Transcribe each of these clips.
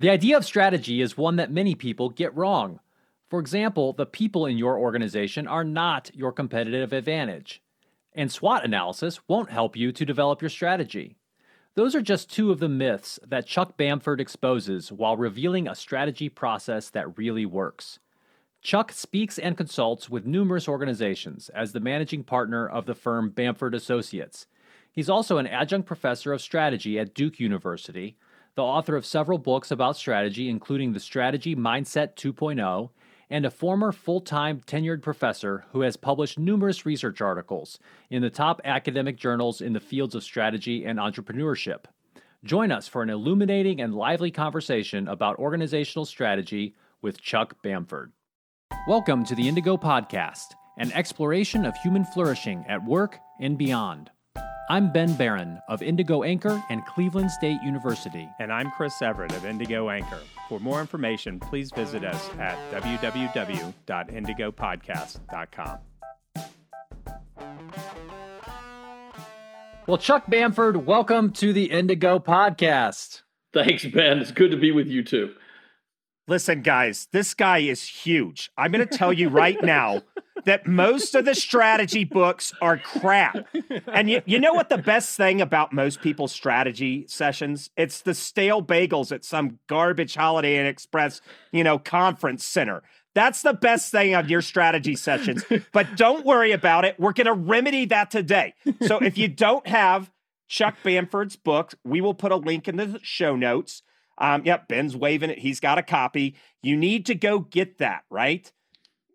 The idea of strategy is one that many people get wrong. For example, the people in your organization are not your competitive advantage. And SWOT analysis won't help you to develop your strategy. Those are just two of the myths that Chuck Bamford exposes while revealing a strategy process that really works. Chuck speaks and consults with numerous organizations as the managing partner of the firm Bamford Associates. He's also an adjunct professor of strategy at Duke University, the author of several books about strategy, including The Strategy Mindset 2.0, and a former full time tenured professor who has published numerous research articles in the top academic journals in the fields of strategy and entrepreneurship. Join us for an illuminating and lively conversation about organizational strategy with Chuck Bamford. Welcome to the Indigo Podcast, an exploration of human flourishing at work and beyond. I'm Ben Baran of Indigo Anchor and Cleveland State University. And I'm Chris Everett of Indigo Anchor. For more information, please visit us at www.indigopodcast.com. Well, Chuck Bamford, welcome to the Indigo Podcast. Thanks, Ben. It's good to be with you too. Listen, guys, this guy is huge. I'm going to tell you right now that most of the strategy books are crap. And you, you know what the best thing about most people's strategy sessions? It's the stale bagels at some garbage Holiday Inn Express, you know, conference center. That's the best thing on your strategy sessions. But don't worry about it. We're going to remedy that today. So if you don't have Chuck Bamford's book, we will put a link in the show notes. Um, yep, Ben's waving it. He's got a copy. You need to go get that, right?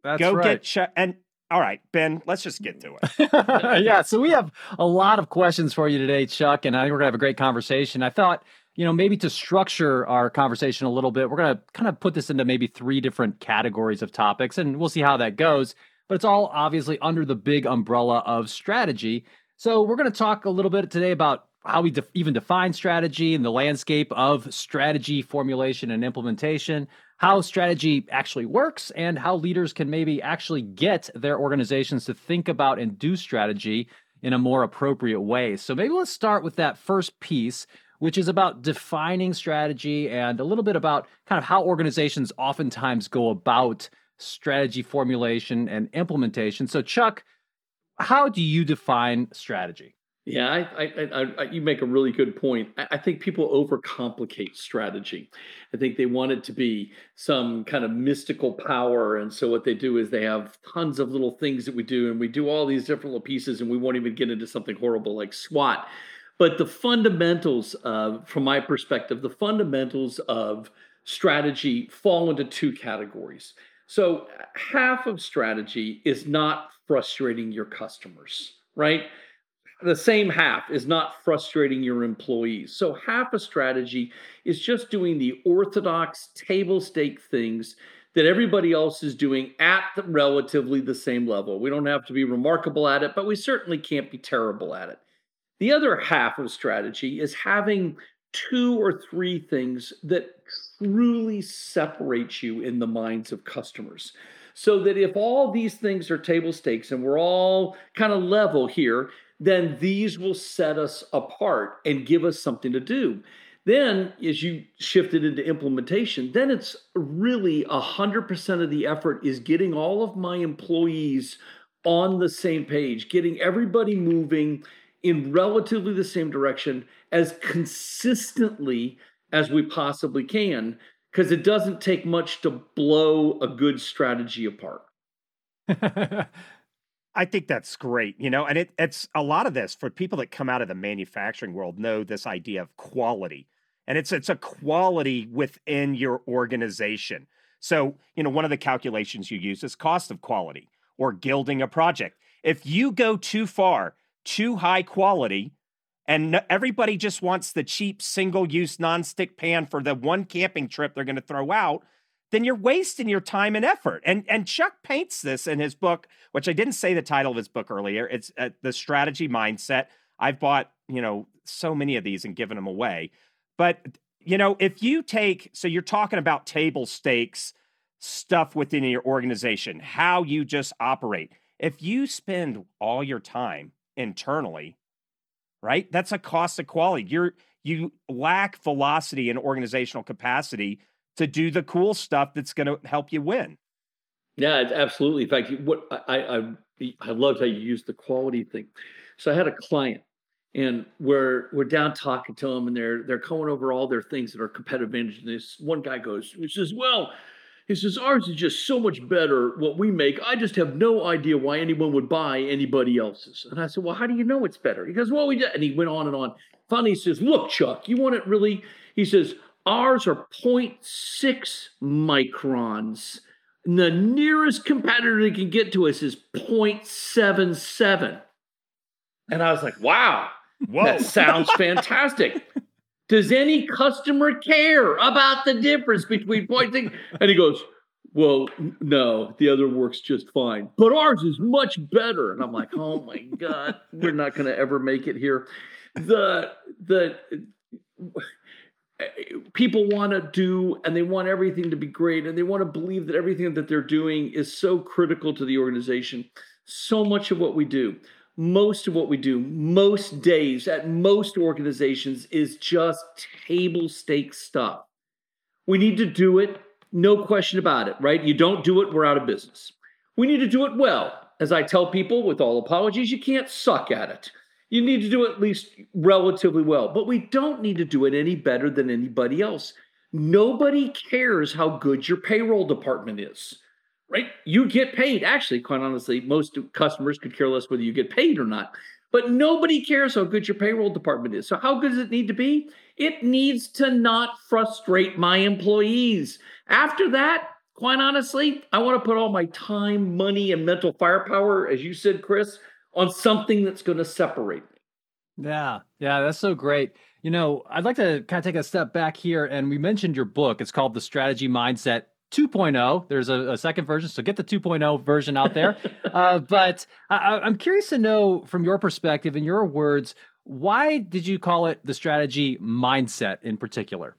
That's go right. get Chuck. And all right, Ben, let's just get to it. yeah, so we have a lot of questions for you today, Chuck, and I think we're gonna have a great conversation. I thought, you know, maybe to structure our conversation a little bit, we're gonna kind of put this into maybe three different categories of topics, and we'll see how that goes. But it's all obviously under the big umbrella of strategy. So we're gonna talk a little bit today about how we even define strategy and the landscape of strategy formulation and implementation, how strategy actually works, and how leaders can maybe actually get their organizations to think about and do strategy in a more appropriate way. So maybe let's start with that first piece, which is about defining strategy and a little bit about kind of how organizations oftentimes go about strategy formulation and implementation. So, Chuck, how do you define strategy? Yeah, I, I, I, you make a really good point. I, think people overcomplicate strategy. I think they want it to be some kind of mystical power, and so what they do is they have tons of little things that we do, and we do all these different little pieces, and we won't even get into something horrible like SWOT. But the fundamentals, of, from my perspective, the fundamentals of strategy fall into two categories. So uh, half of strategy is not frustrating your customers, right? The same half is not frustrating your employees. So half a strategy is just doing the orthodox table stake things that everybody else is doing at the relatively the same level. We don't have to be remarkable at it, but we certainly can't be terrible at it. The other half of strategy is having two or three things that truly separate you in the minds of customers. So that if all these things are table stakes and we're all kind of level here, then these will set us apart and give us something to do. Then, as you shift it into implementation, then it's really 100% of the effort is getting all of my employees on the same page, getting everybody moving in relatively the same direction as consistently as we possibly can, because it doesn't take much to blow a good strategy apart. I think that's great, you know, and it, it's a lot of this for people that come out of the manufacturing world know this idea of quality, and it's it's a quality within your organization. So, you know, one of the calculations you use is cost of quality or gilding a project. If you go too far, too high quality, and everybody just wants the cheap single-use nonstick pan for the one camping trip they're going to throw out, then you're wasting your time and effort. And and Chuck paints this in his book, which I didn't say the title of his book earlier. It's uh, the strategy mindset. I've bought you know so many of these and given them away, but you know if you take so you're talking about table stakes stuff within your organization, how you just operate. If you spend all your time internally, right? That's a cost of quality. You're you lack velocity and organizational capacity to do the cool stuff that's going to help you win. Yeah, absolutely. In fact, what I, I I loved how you used the quality thing. So I had a client, and we're we're down talking to them, and they're they're going over all their things that are competitive advantage. And this one guy goes, he says, "Well, he says ours is just so much better what we make. I just have no idea why anyone would buy anybody else's." And I said, "Well, how do you know it's better?" He goes, "Well, we," did and he went on and on. Finally, he says, "Look, Chuck, you want it really?" He says, "Ours are 0.6 microns." And the nearest competitor they can get to us is 0.77. And I was like, wow, Whoa. that sounds fantastic. Does any customer care about the difference between pointing? point And he goes, well, no, the other works just fine, but ours is much better. And I'm like, oh my God, we're not going to ever make it here. The, the, Eh, people want to do and they want everything to be great and they want to believe that everything that they're doing is so critical to the organization. So much of what we do, most of what we do, most days at most organizations is just table stakes stuff. We need to do it, no question about it, right? You don't do it, we're out of business. We need to do it well. As I tell people with all apologies, you can't suck at it you need to do at least relatively well, but we don't need to do it any better than anybody else. Nobody cares how good your payroll department is, right? You get paid. Actually, quite honestly, most customers could care less whether you get paid or not. But nobody cares how good your payroll department is. So, how good does it need to be? It needs to not frustrate my employees. After that, quite honestly, I want to put all my time, money, and mental firepower, as you said, Chris, on something that's going to separate me. Yeah, yeah, that's so great. You know, I'd like to kind of take a step back here, and we mentioned your book. It's called The Strategy Mindset 2.0. There's a, a second version, so get the 2.0 version out there. uh, but I, I'm curious to know, from your perspective, in your words, why did you call it the strategy mindset in particular?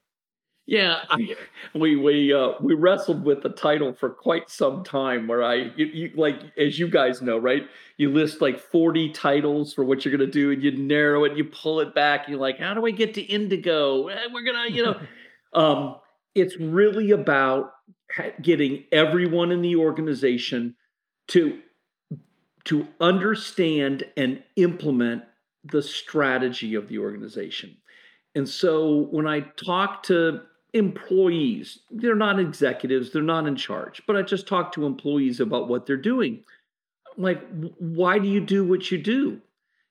Yeah, I, we we uh, we wrestled with the title for quite some time. Where I, you, you, like, as you guys know, right? You list like forty titles for what you're gonna do, and you narrow it, and you pull it back. and You're like, how do I get to Indigo? Eh, we're gonna, you know, um, it's really about getting everyone in the organization to to understand and implement the strategy of the organization. And so when I talk to employees. They're not executives, they're not in charge, but I just talk to employees about what they're doing. like, why do you do what you do?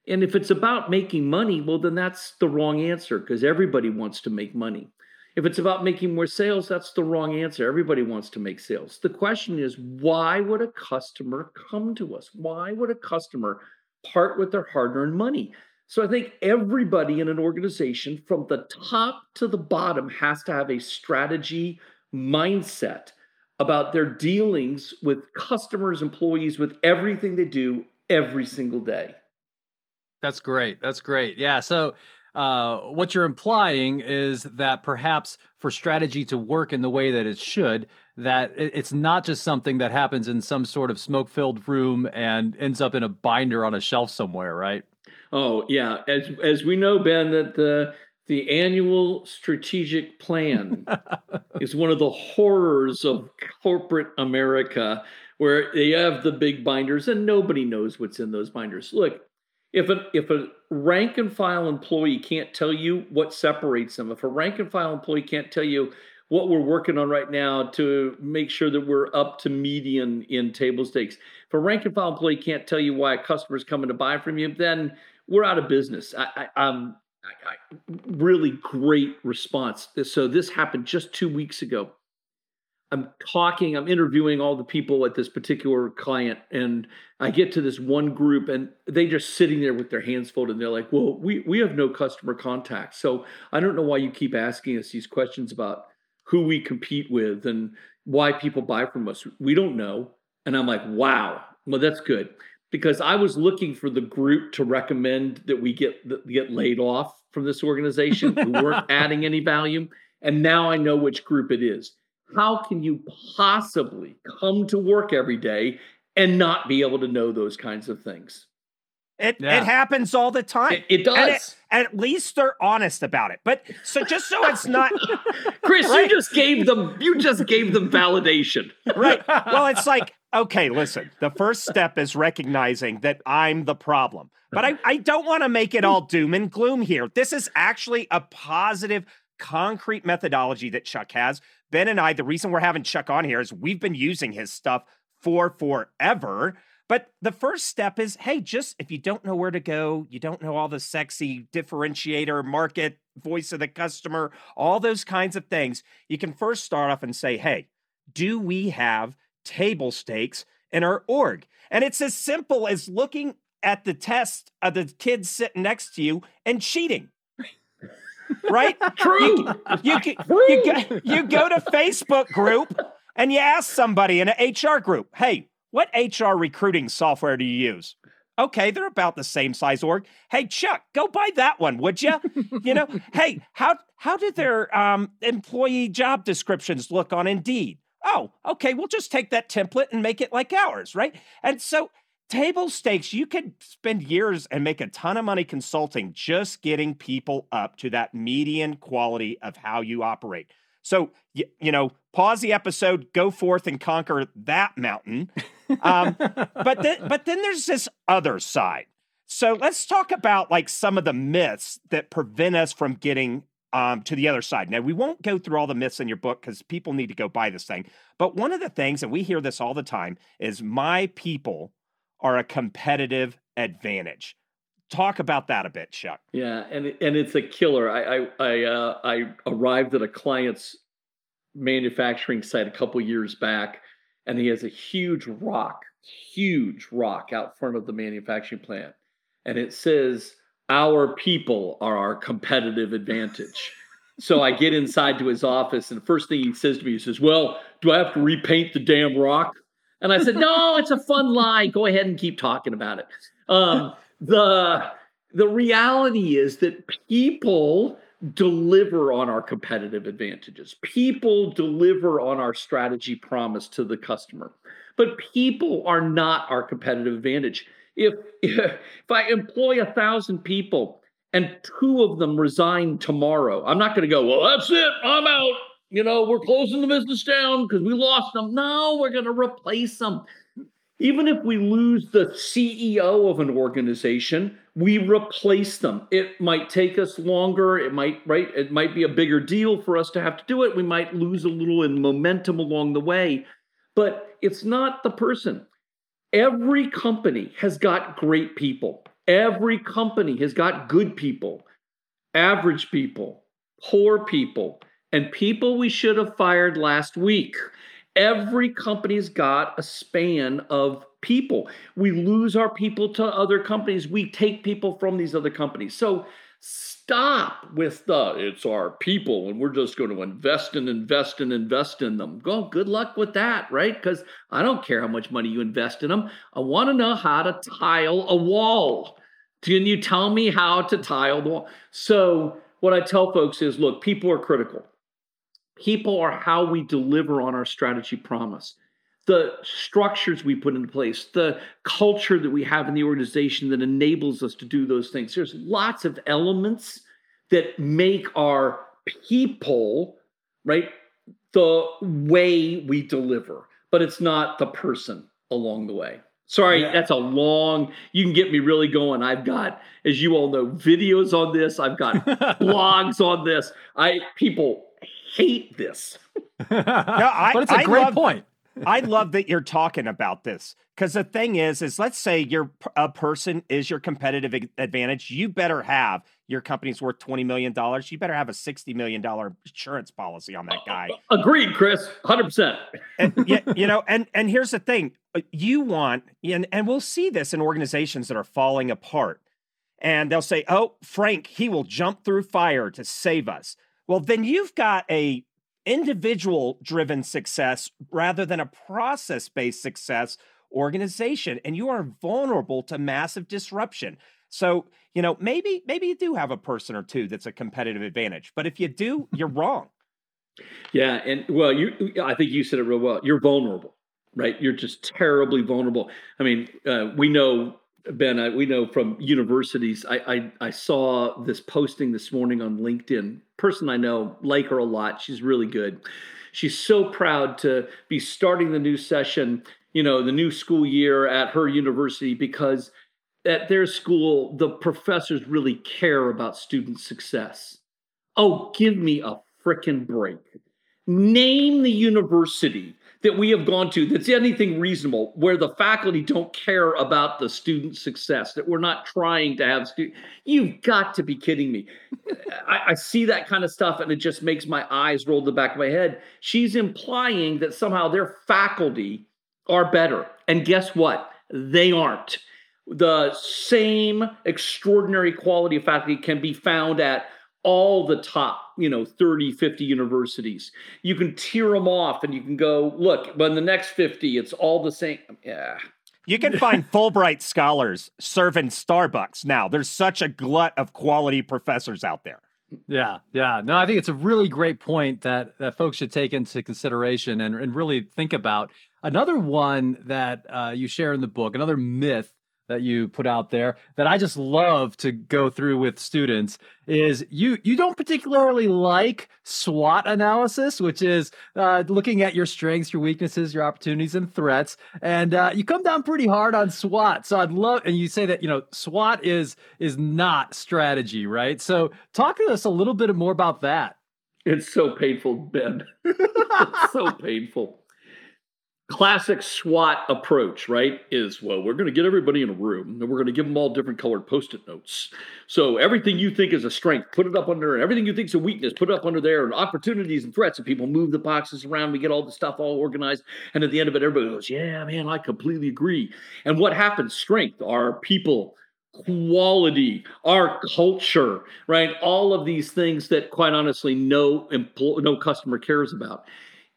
And if it's about making money, well, then that's the wrong answer because everybody wants to make money. If it's about making more sales, that's the wrong answer. Everybody wants to make sales. The question is, why would a customer come to us? Why would a customer part with their hard earned money? So I think everybody in an organization from the top to the bottom has to have a strategy mindset about their dealings with customers, employees, with everything they do every single day. That's great. That's great. Yeah. So, uh, what you're implying is that perhaps for strategy to work in the way that it should, that it's not just something that happens in some sort of smoke filled room and ends up in a binder on a shelf somewhere, right? Oh yeah, as as we know, Ben, that the the annual strategic plan is one of the horrors of corporate America, where they have the big binders and nobody knows what's in those binders. Look, if a if a rank and file employee can't tell you what separates them, if a rank and file employee can't tell you what we're working on right now to make sure that we're up to median in table stakes. If a rank and file employee can't tell you why a customer's coming to buy from you, then we're out of business. I, I, um, I, really great response. So this happened just two weeks ago. I'm talking, I'm interviewing all the people at this particular client, and I get to this one group, and they just sitting there with their hands folded. And they're like, "Well, we we have no customer contact, so I don't know why you keep asking us these questions about who we compete with and why people buy from us. We don't know." And I'm like, "Wow, well that's good." Because I was looking for the group to recommend that we get get laid off from this organization who weren't adding any value, and now I know which group it is. How can you possibly come to work every day and not be able to know those kinds of things? It yeah. it happens all the time. It, it does. And, it, at least they're honest about it. But so just so it's not Chris, right? you just gave them you just gave them validation. Right. Well, it's like, okay, listen, the first step is recognizing that I'm the problem. But I, I don't want to make it all doom and gloom here. This is actually a positive, concrete methodology that Chuck has. Ben and I, the reason we're having Chuck on here is we've been using his stuff for forever. But the first step is hey, just if you don't know where to go, you don't know all the sexy differentiator, market, voice of the customer, all those kinds of things, you can first start off and say, hey, do we have table stakes in our org? And it's as simple as looking at the test of the kids sitting next to you and cheating. Right? True. You, you, you, you, go, you go to Facebook group and you ask somebody in an HR group, hey, what HR recruiting software do you use? Okay, they're about the same size org. Hey, Chuck, go buy that one, would you? you know, hey, how how do their um, employee job descriptions look on Indeed? Oh, okay, we'll just take that template and make it like ours, right? And so table stakes, you could spend years and make a ton of money consulting just getting people up to that median quality of how you operate. So, you, you know, pause the episode, go forth and conquer that mountain. Um, but then, but then there's this other side. So let's talk about like some of the myths that prevent us from getting um, to the other side. Now, we won't go through all the myths in your book because people need to go buy this thing. But one of the things, and we hear this all the time, is my people are a competitive advantage. Talk about that a bit, Chuck. Yeah, and and it's a killer. I I I, uh, I arrived at a client's manufacturing site a couple years back, and he has a huge rock, huge rock out front of the manufacturing plant, and it says, "Our people are our competitive advantage." so I get inside to his office, and the first thing he says to me, he says, "Well, do I have to repaint the damn rock?" And I said, "No, it's a fun lie. Go ahead and keep talking about it." Um, the the reality is that people deliver on our competitive advantages. People deliver on our strategy promise to the customer. But people are not our competitive advantage. If if, I employ a thousand people and two of them resign tomorrow, I'm not going to go, well, that's it, I'm out. You know, we're closing the business down because we lost them. No, we're going to replace them. Even if we lose the CEO of an organization, we replace them. It might take us longer. It might, right? It might be a bigger deal for us to have to do it. We might lose a little in momentum along the way, but it's not the person. Every company has got great people. Every company has got good people, average people, poor people, and people we should have fired last week. Every company's got a span of people. We lose our people to other companies. We take people from these other companies. So stop with the it's our people and we're just going to invest and invest and invest in them. Go, good luck with that, right? Because I don't care how much money you invest in them. I want to know how to tile a wall. Can you tell me how to tile the wall? So what I tell folks is look, people are critical. People are how we deliver on our strategy promise. The structures we put into place, the culture that we have in the organization that enables us to do those things. There's lots of elements that make our people, right, the way we deliver, but it's not the person along the way. Sorry, yeah. that's a long. You can get me really going. I've got, as you all know, videos on this. I've got blogs on this. I people hate this. no, I, but it's a I great love, point. I love that you're talking about this because the thing is, is let's say your a person is your competitive advantage. You better have your company's worth twenty million dollars. You better have a sixty million dollar insurance policy on that guy. Agreed, Chris, hundred percent. Yeah, you know, and and here's the thing: uh, you want, and and we'll see this in organizations that are falling apart, and they'll say, "Oh, Frank, he will jump through fire to save us." Well, then you've got a individual driven success rather than a process based success organization and you are vulnerable to massive disruption. So, you know, maybe maybe you do have a person or two that's a competitive advantage, but if you do, you're wrong. Yeah, and well, you I think you said it real well. You're vulnerable, right? You're just terribly vulnerable. I mean, uh, we know Ben, I, we know from universities. I, I, I saw this posting this morning on LinkedIn. Person I know, like her a lot. She's really good. She's so proud to be starting the new session, you know, the new school year at her university because at their school the professors really care about student success. Oh, give me a freaking break. Name the university that we have gone to that's anything reasonable where the faculty don't care about the student success that we're not trying to have student you've got to be kidding me. I, I, see that kind of stuff and it just makes my eyes roll the back of my head. She's implying that somehow their faculty are better and guess what? They aren't. The same extraordinary quality of faculty can be found at all the top, you know, 30, 50 universities. You can tear them off and you can go, look, but in the next 50, it's all the same. Yeah. You can find Fulbright scholars serving Starbucks now. There's such a glut of quality professors out there. Yeah, yeah. No, I think it's a really great point that that folks should take into consideration and, and really think about. Another one that uh, you share in the book, another myth that you put out there that I just love to go through with students is you you don't particularly like SWOT analysis, which is uh, looking at your strengths, your weaknesses, your opportunities and threats, and uh, you come down pretty hard on SWOT. So I'd love, and you say that you know SWOT is is not strategy, right? So talk to us a little bit more about that. It's so painful, Ben. it's so painful classic SWOT approach, right? Is well, we're going to get everybody in a room and we're going to give them all different colored post it notes. So everything you think is a strength, put it up under, and everything you think is a weakness, put it up under there, and opportunities and threats. And people move the boxes around. We get all the stuff all organized. And at the end of it, everybody goes, Yeah, man, I completely agree. And what happens? Strength, our people, quality, our culture, right? All of these things that, quite honestly, no empl- no customer cares about.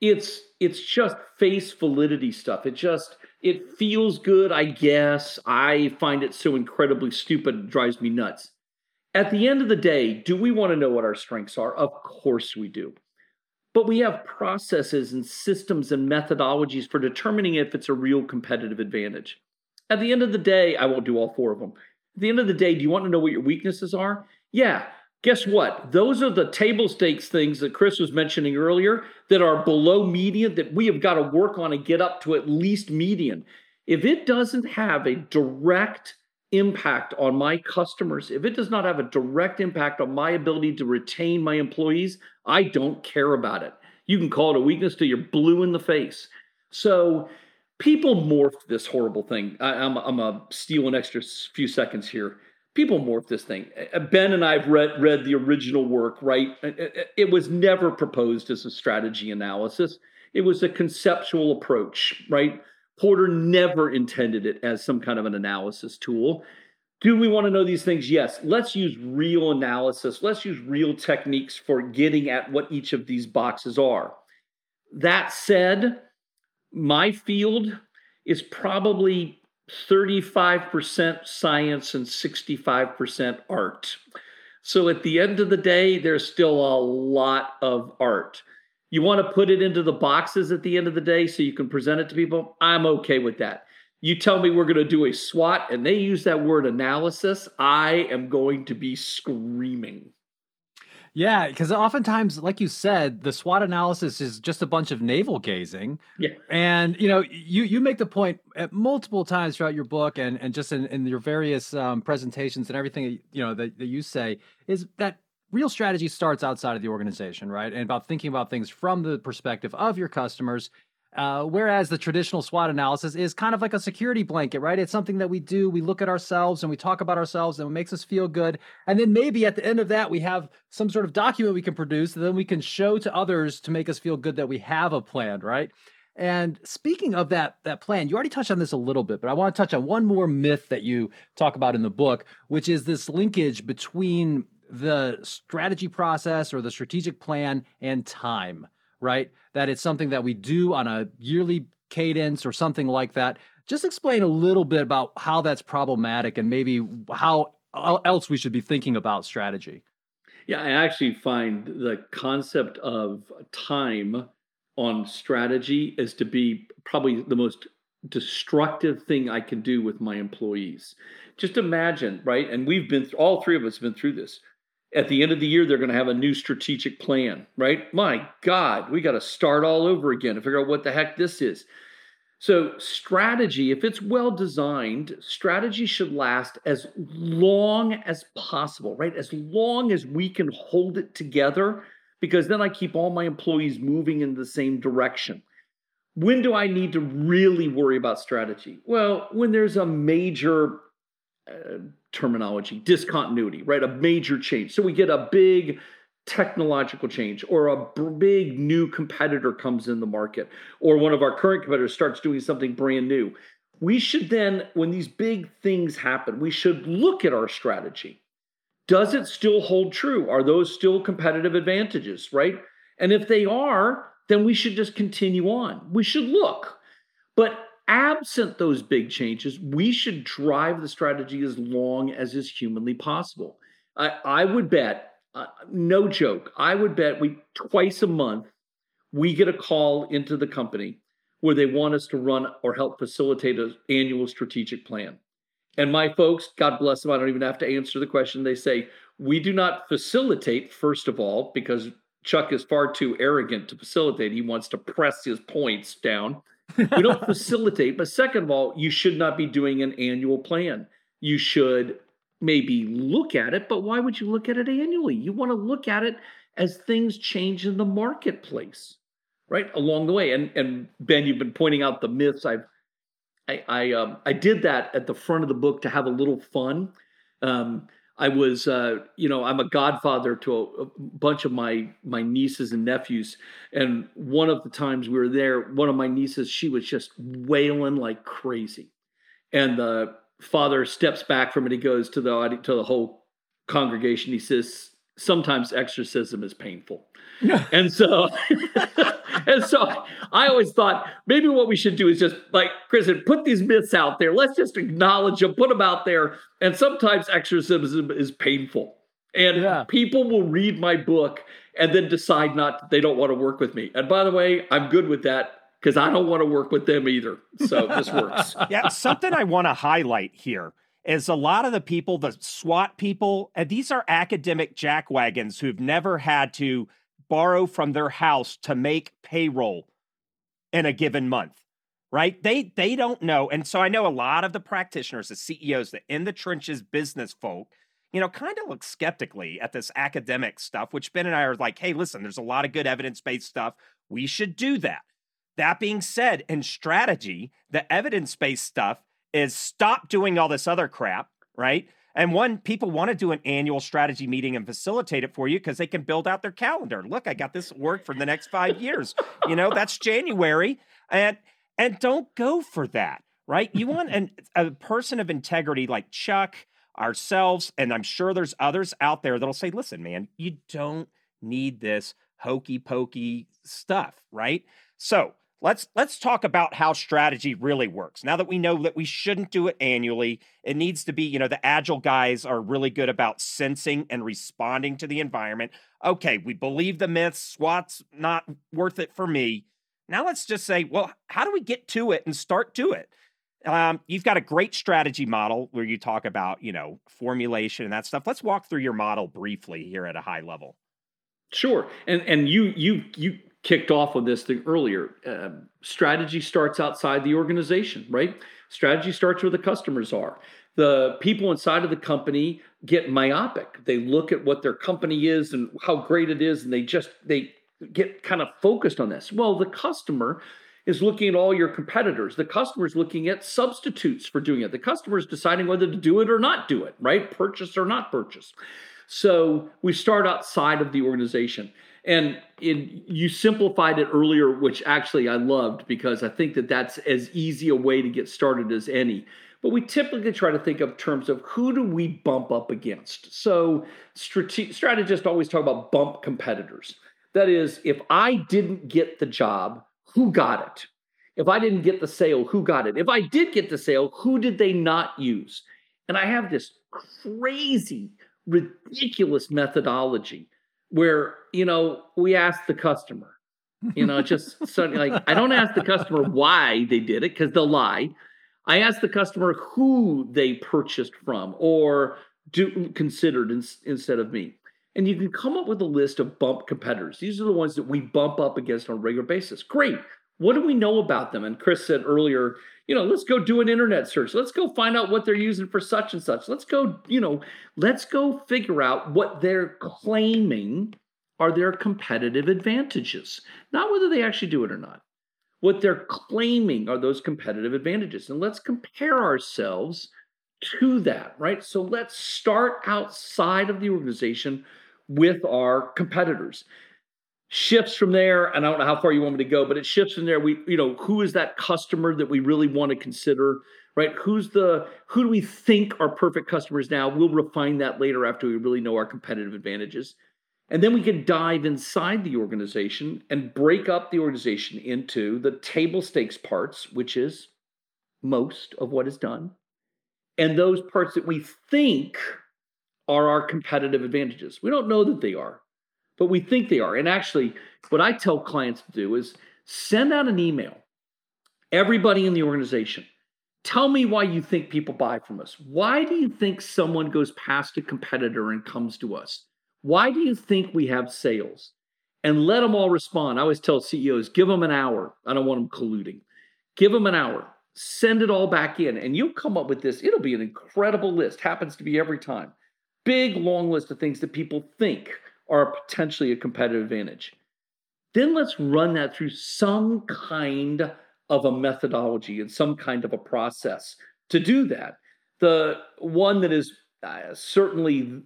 It's it's just face validity stuff. It just it feels good, I guess. I find it so incredibly stupid, it drives me nuts. At the end of the day, do we want to know what our strengths are? Of course we do. But we have processes and systems and methodologies for determining if it's a real competitive advantage. At the end of the day, I won't do all four of them. At the end of the day, do you want to know what your weaknesses are? Yeah, guess what? Those are the table stakes things that Chris was mentioning earlier that are below median that we have got to work on and get up to at least median. If it doesn't have a direct impact on my customers, if it does not have a direct impact on my ability to retain my employees, I don't care about it. You can call it a weakness till you're blue in the face. So people morph this horrible thing. I, am I'm, I'm a steal an extra few seconds here people morph this thing. Uh, ben and I've read read the original work, right? Uh, uh, it was never proposed as a strategy analysis. It was a conceptual approach, right? Porter never intended it as some kind of an analysis tool. Do we want to know these things? Yes. Let's use real analysis. Let's use real techniques for getting at what each of these boxes are. That said, my field is probably 35% science and 65% art. So at the end of the day, there's still a lot of art. You want to put it into the boxes at the end of the day so you can present it to people? I'm okay with that. You tell me we're going to do a SWOT and they use that word analysis, I am going to be screaming. Yeah, because oftentimes, like you said, the SWOT analysis is just a bunch of navel gazing. Yeah. And you know, you you make the point at multiple times throughout your book and and just in, in your various um, presentations and everything you know that, that you say is that real strategy starts outside of the organization, right? And about thinking about things from the perspective of your customers uh, whereas the traditional SWOT analysis is kind of like a security blanket, right? It's something that we do. We look at ourselves and we talk about ourselves and it makes us feel good. And then maybe at the end of that, we have some sort of document we can produce that then we can show to others to make us feel good that we have a plan, right? And speaking of that that plan, you already touched on this a little bit, but I want to touch on one more myth that you talk about in the book, which is this linkage between the strategy process or the strategic plan and time right? That it's something that we do on a yearly cadence or something like that. Just explain a little bit about how that's problematic and maybe how else we should be thinking about strategy. Yeah, I actually find the concept of time on strategy is to be probably the most destructive thing I can do with my employees. Just imagine, right? And we've been all three of us have been through this. At the end of the year, they're going to have a new strategic plan, right? My God, we got to start all over again to figure out what the heck this is. So, strategy, if it's well designed, strategy should last as long as possible, right? As long as we can hold it together, because then I keep all my employees moving in the same direction. When do I need to really worry about strategy? Well, when there's a major terminology, discontinuity, right? A major change. So we get a big technological change or a big new competitor comes in the market or one of our current competitors starts doing something brand new. We should then when these big things happen we should look at our strategy. Does it still hold true? Are those still competitive advantages right? And if they are then we should just continue on. We should look. But absent those big changes we should drive the strategy as long as is humanly possible i, I would bet uh, no joke. I would bet we twice a month we get a call into the company where they want us to run or help facilitate an annual strategic plan. And my folks, God bless them, I don't even have to answer the question. They say, we do not facilitate, first of all, because Chuck is far too arrogant to facilitate. He wants to press his points down. We don't facilitate. But second of all, you should not be doing an annual plan. You should maybe look at it, but why would you look at it annually? You want to look at it as things change in the marketplace, right? Along the way. And and Ben, you've been pointing out the myths. I've I I um I did that at the front of the book to have a little fun. Um I was, uh, you know, I'm a godfather to a, a, bunch of my my nieces and nephews, and one of the times we were there, one of my nieces, she was just wailing like crazy, and the father steps back from it. He goes to the to the whole congregation. He says, "Sometimes exorcism is painful," and so and so I always thought maybe what we should do is just like Chris said, put these myths out there. Let's just acknowledge them, put them out there. And sometimes exorcism is painful, and yeah. people will read my book and then decide not they don't want to work with me. And by the way, I'm good with that because I don't want to work with them either. So this works. yeah, something I want to highlight here is a lot of the people, the SWOT people, and these are academic jackwagons who've never had to borrow from their house to make payroll in a given month. Right? They they don't know. And so I know a lot of the practitioners, the CEOs, the in the trenches business folk, you know, kind of look skeptically at this academic stuff, which Ben and I are like, hey, listen, there's a lot of good evidence-based stuff. We should do that. That being said, in strategy, the evidence based stuff is stop doing all this other crap, right? And one, people want to do an annual strategy meeting and facilitate it for you because they can build out their calendar. Look, I got this work for the next five years. you know, that's January. And and don't go for that, right? You want an, a person of integrity like Chuck, ourselves, and I'm sure there's others out there that'll say, listen, man, you don't need this hokey pokey stuff, right? So Let's let's talk about how strategy really works. Now that we know that we shouldn't do it annually, it needs to be, you know, the agile guys are really good about sensing and responding to the environment. Okay, we believe the myths, SWOT's not worth it for me. Now let's just say, well, how do we get to it and start to it? Um, you've got a great strategy model where you talk about, you know, formulation and that stuff. Let's walk through your model briefly here at a high level. Sure, and and you you you kicked off on this thing earlier. Uh, strategy starts outside the organization, right? Strategy starts where the customers are. The people inside of the company get myopic. They look at what their company is and how great it is, and they just they get kind of focused on this. Well, the customer is looking at all your competitors. The customer is looking at substitutes for doing it. The customer is deciding whether to do it or not do it, right? Purchase or not purchase. So we start outside of the organization. And in, you simplified it earlier, which actually I loved because I think that that's as easy a way to get started as any. But we typically try to think of terms of who do we bump up against. So strate- strategists always talk about bump competitors. That is, if I didn't get the job, who got it? If I didn't get the sale, who got it? If I did get the sale, who did they not use? And I have this crazy, ridiculous methodology where you know we ask the customer You know, just something like I don't ask the customer why they did it because they'll lie. I ask the customer who they purchased from or do considered in, instead of me. And you can come up with a list of bump competitors. These are the ones that we bump up against on a regular basis. Great. What do we know about them? And Chris said earlier, you know, let's go do an internet search. Let's go find out what they're using for such and such. Let's go, you know, let's go figure out what they're claiming are their competitive advantages, not whether they actually do it or not. What they're claiming are those competitive advantages. And let's compare ourselves to that, right? So let's start outside of the organization with our competitors shifts from there and i don't know how far you want me to go but it shifts from there. We you know who is that customer that we really want to consider right? Who's the who do we think are perfect customers now? We'll refine that later after we really know our competitive advantages. And then we can dive inside the organization and break up the organization into the table stakes parts which is most of what is done and those parts that we think are our competitive advantages. We don't know that they are but we think they are. And actually, what I tell clients to do is send out an email. Everybody in the organization, tell me why you think people buy from us. Why do you think someone goes past a competitor and comes to us? Why do you think we have sales? And let them all respond. I always tell CEOs, give them an hour. I don't want them colluding. Give them an hour. Send it all back in, and you'll come up with this. It'll be an incredible list. Happens to be every time. Big, long list of things that people think are potentially a competitive advantage. Then let's run that through some kind of a methodology and some kind of a process to do that. The one that is uh, certainly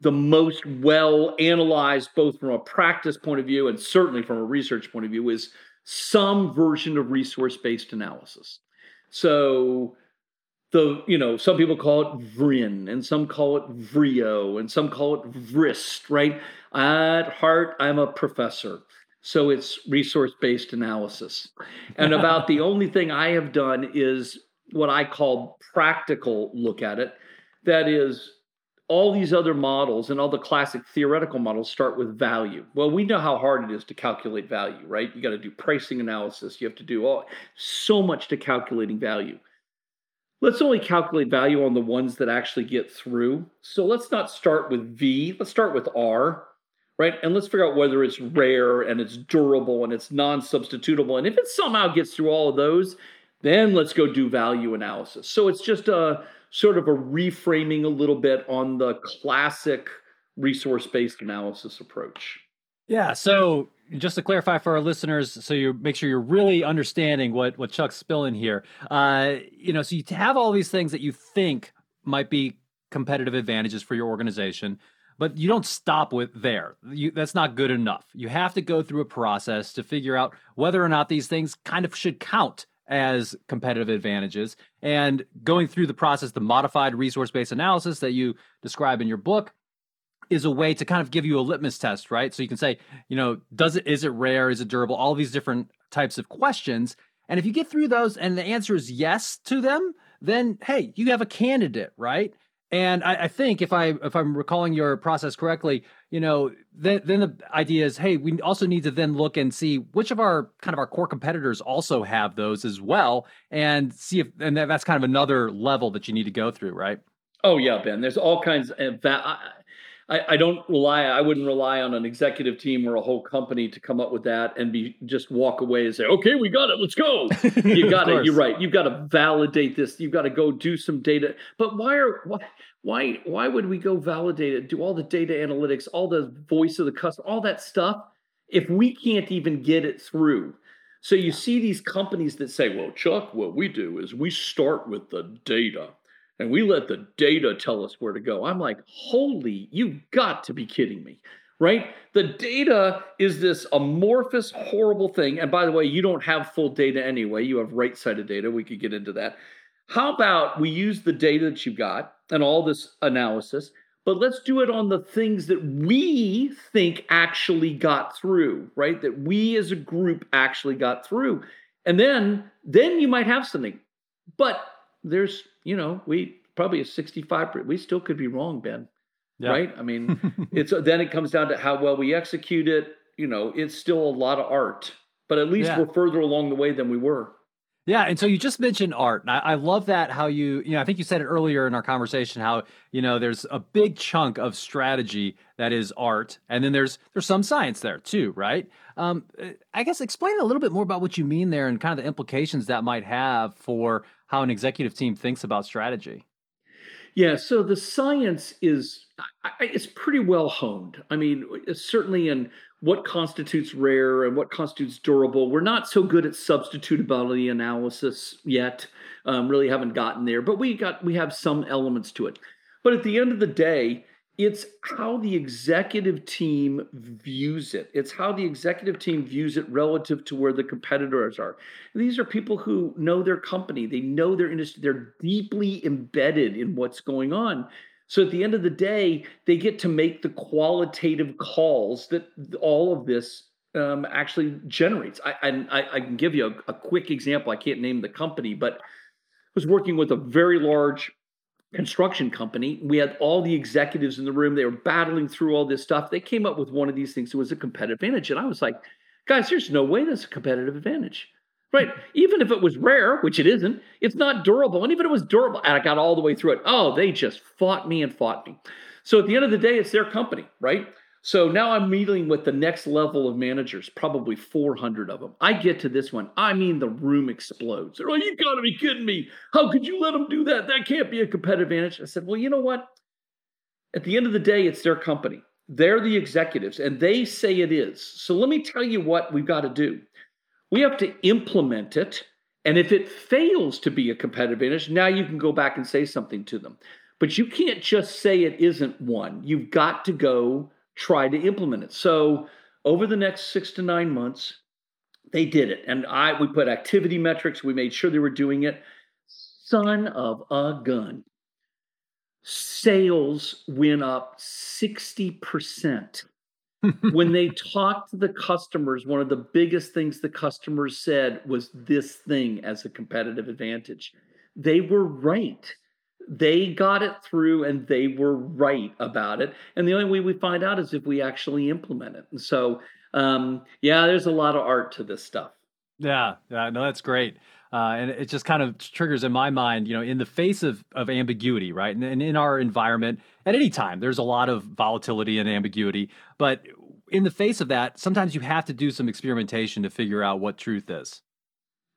the most well analyzed, both from a practice point of view and certainly from a research point of view, is some version of resource based analysis. So, the you know some people call it VRIN and some call it VRIO and some call it vrist right at heart i'm a professor so it's resource based analysis and about the only thing i have done is what i call practical look at it that is all these other models and all the classic theoretical models start with value. Well, we know how hard it is to calculate value, right? You got to do pricing analysis. You have to do all so much to calculating value let's only calculate value on the ones that actually get through. So let's not start with V, let's start with R, right? And let's figure out whether it's rare and it's durable and it's non substitutable. And if it somehow gets through all of those, then let's go do value analysis. So it's just a sort of a reframing a little bit on the classic resource based analysis approach. Yeah. So just to clarify for our listeners, so you make sure you're really understanding what what Chuck's spilling here. Uh, you know, so you have all these things that you think might be competitive advantages for your organization, but you don't stop with there. You, that's not good enough. You have to go through a process to figure out whether or not these things kind of should count as competitive advantages. And going through the process, the modified resource based analysis that you describe in your book is a way to kind of give you a litmus test, right? So you can say, you know, does it is it rare, is it durable, all these different types of questions. And if you get through those and the answer is yes to them, then hey, you have a candidate, right? And I, I, think if I if I'm recalling your process correctly, you know, then then the idea is, hey, we also need to then look and see which of our kind of our core competitors also have those as well, and see if and that's kind of another level that you need to go through, right? Oh yeah, Ben. There's all kinds of that. I, I don't rely. I wouldn't rely on an executive team or a whole company to come up with that and be just walk away and say, "Okay, we got it. Let's go." You got it. You're right. You've got to validate this. You've got to go do some data. But why are why why why would we go validate it? Do all the data analytics, all the voice of the customer, all that stuff, if we can't even get it through? So you see these companies that say, "Well, Chuck, what we do is we start with the data." And we let the data tell us where to go. I'm like, holy, you've got to be kidding me, right? The data is this amorphous, horrible thing. And by the way, you don't have full data anyway, you have right sided data. We could get into that. How about we use the data that you've got and all this analysis, but let's do it on the things that we think actually got through, right? That we as a group actually got through. And then then you might have something. But there's, you know, we probably a 65, we still could be wrong, Ben. Yeah. Right? I mean, it's then it comes down to how well we execute it you know, it's still a lot of art, but at least Yeah. we're further along the way than we were. Yeah, and so you just mentioned art, and I, I love that how you, you know, I think you said it earlier in our conversation how you know there's a big chunk of strategy that is art, and then there's there's some science there too, right? Um, I guess explain a little bit more about what you mean there and kind of the implications that might have for how an executive team thinks about strategy. Yeah, so the science is it's pretty well honed. I mean, certainly in what constitutes rare and what constitutes durable. We're not so good at substitutability analysis yet. Um, really haven't gotten there, but we got we have some elements to it. But at the end of the day, it's how the executive team views it. It's how the executive team views it relative to where the competitors are. These are people who know their company, they know their industry, they're deeply embedded in what's going on. So at the end of the day, they get to make the qualitative calls that all of this um, actually generates. I, I, I can give you a, a quick example. I can't name the company, but I was working with a very large construction company. We had all the executives in the room. They were battling through all this stuff. They came up with one of these things. It was a competitive advantage. And I was like, guys, there's no way that's a competitive advantage. Right. Even if it was rare, which it isn't, it's not durable. And even if it was durable, and I got all the way through it. Oh, they just fought me and fought me. So at the end of the day, it's their company, right? So now I'm meeting with the next level of managers, probably 400 of them. I get to this one. I mean, the room explodes. They're like, you gotta be kidding me. How could you let them do that? That can't be a competitive advantage. I said, well, you know what? At the end of the day, it's their company. They're the executives, and they say it is. So let me tell you what we've got to do. We have to implement it. And if it fails to be a competitive advantage, now you can go back and say something to them. But you can't just say it isn't one. You've got to go try to implement it. So over the next six to nine months, they did it. And I we put activity metrics, we made sure they were doing it. Son of a gun. Sales went up 60% when they talked to the customers, one of the biggest things the customers said was this thing as a competitive advantage. They were right. They got it through and they were right about it. And the only way we find out is if we actually implement it. And so, um, yeah, there's a lot of art to this stuff. Yeah, yeah, no, that's great. Uh, and it just kind of triggers in my mind, you know, in the face of, of ambiguity, right? And, and in our environment, at any time, there's a lot of volatility and ambiguity. But in the face of that, sometimes you have to do some experimentation to figure out what truth is.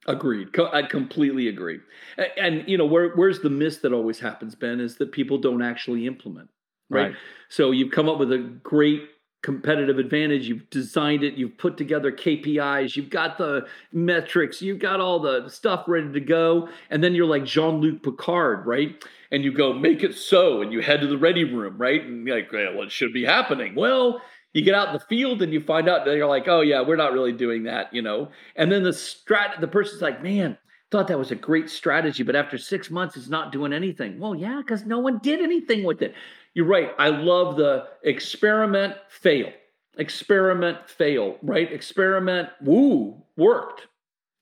Agreed. Co- I completely agree. A- And, you know, where, where's the miss that always happens, Ben, is that people don't actually implement, right? Right. So you've come up with a great competitive advantage. You've designed it. You've put together KPIs. You've got the metrics. You've got all the stuff ready to go. And then you're like Jean Luc Picard, right? And you go, make it so. And you head to the ready room, right? And you're like, well, it should be happening. Well, you get out in the field and you find out that you're like, oh, yeah, we're not really doing that, you know? And then the strat, the person's like, man, thought that was a great strategy, but after six months, it's not doing anything. Well, yeah, because no one did anything with it. You're right. I love the experiment, fail, experiment, fail, right? Experiment, woo, worked.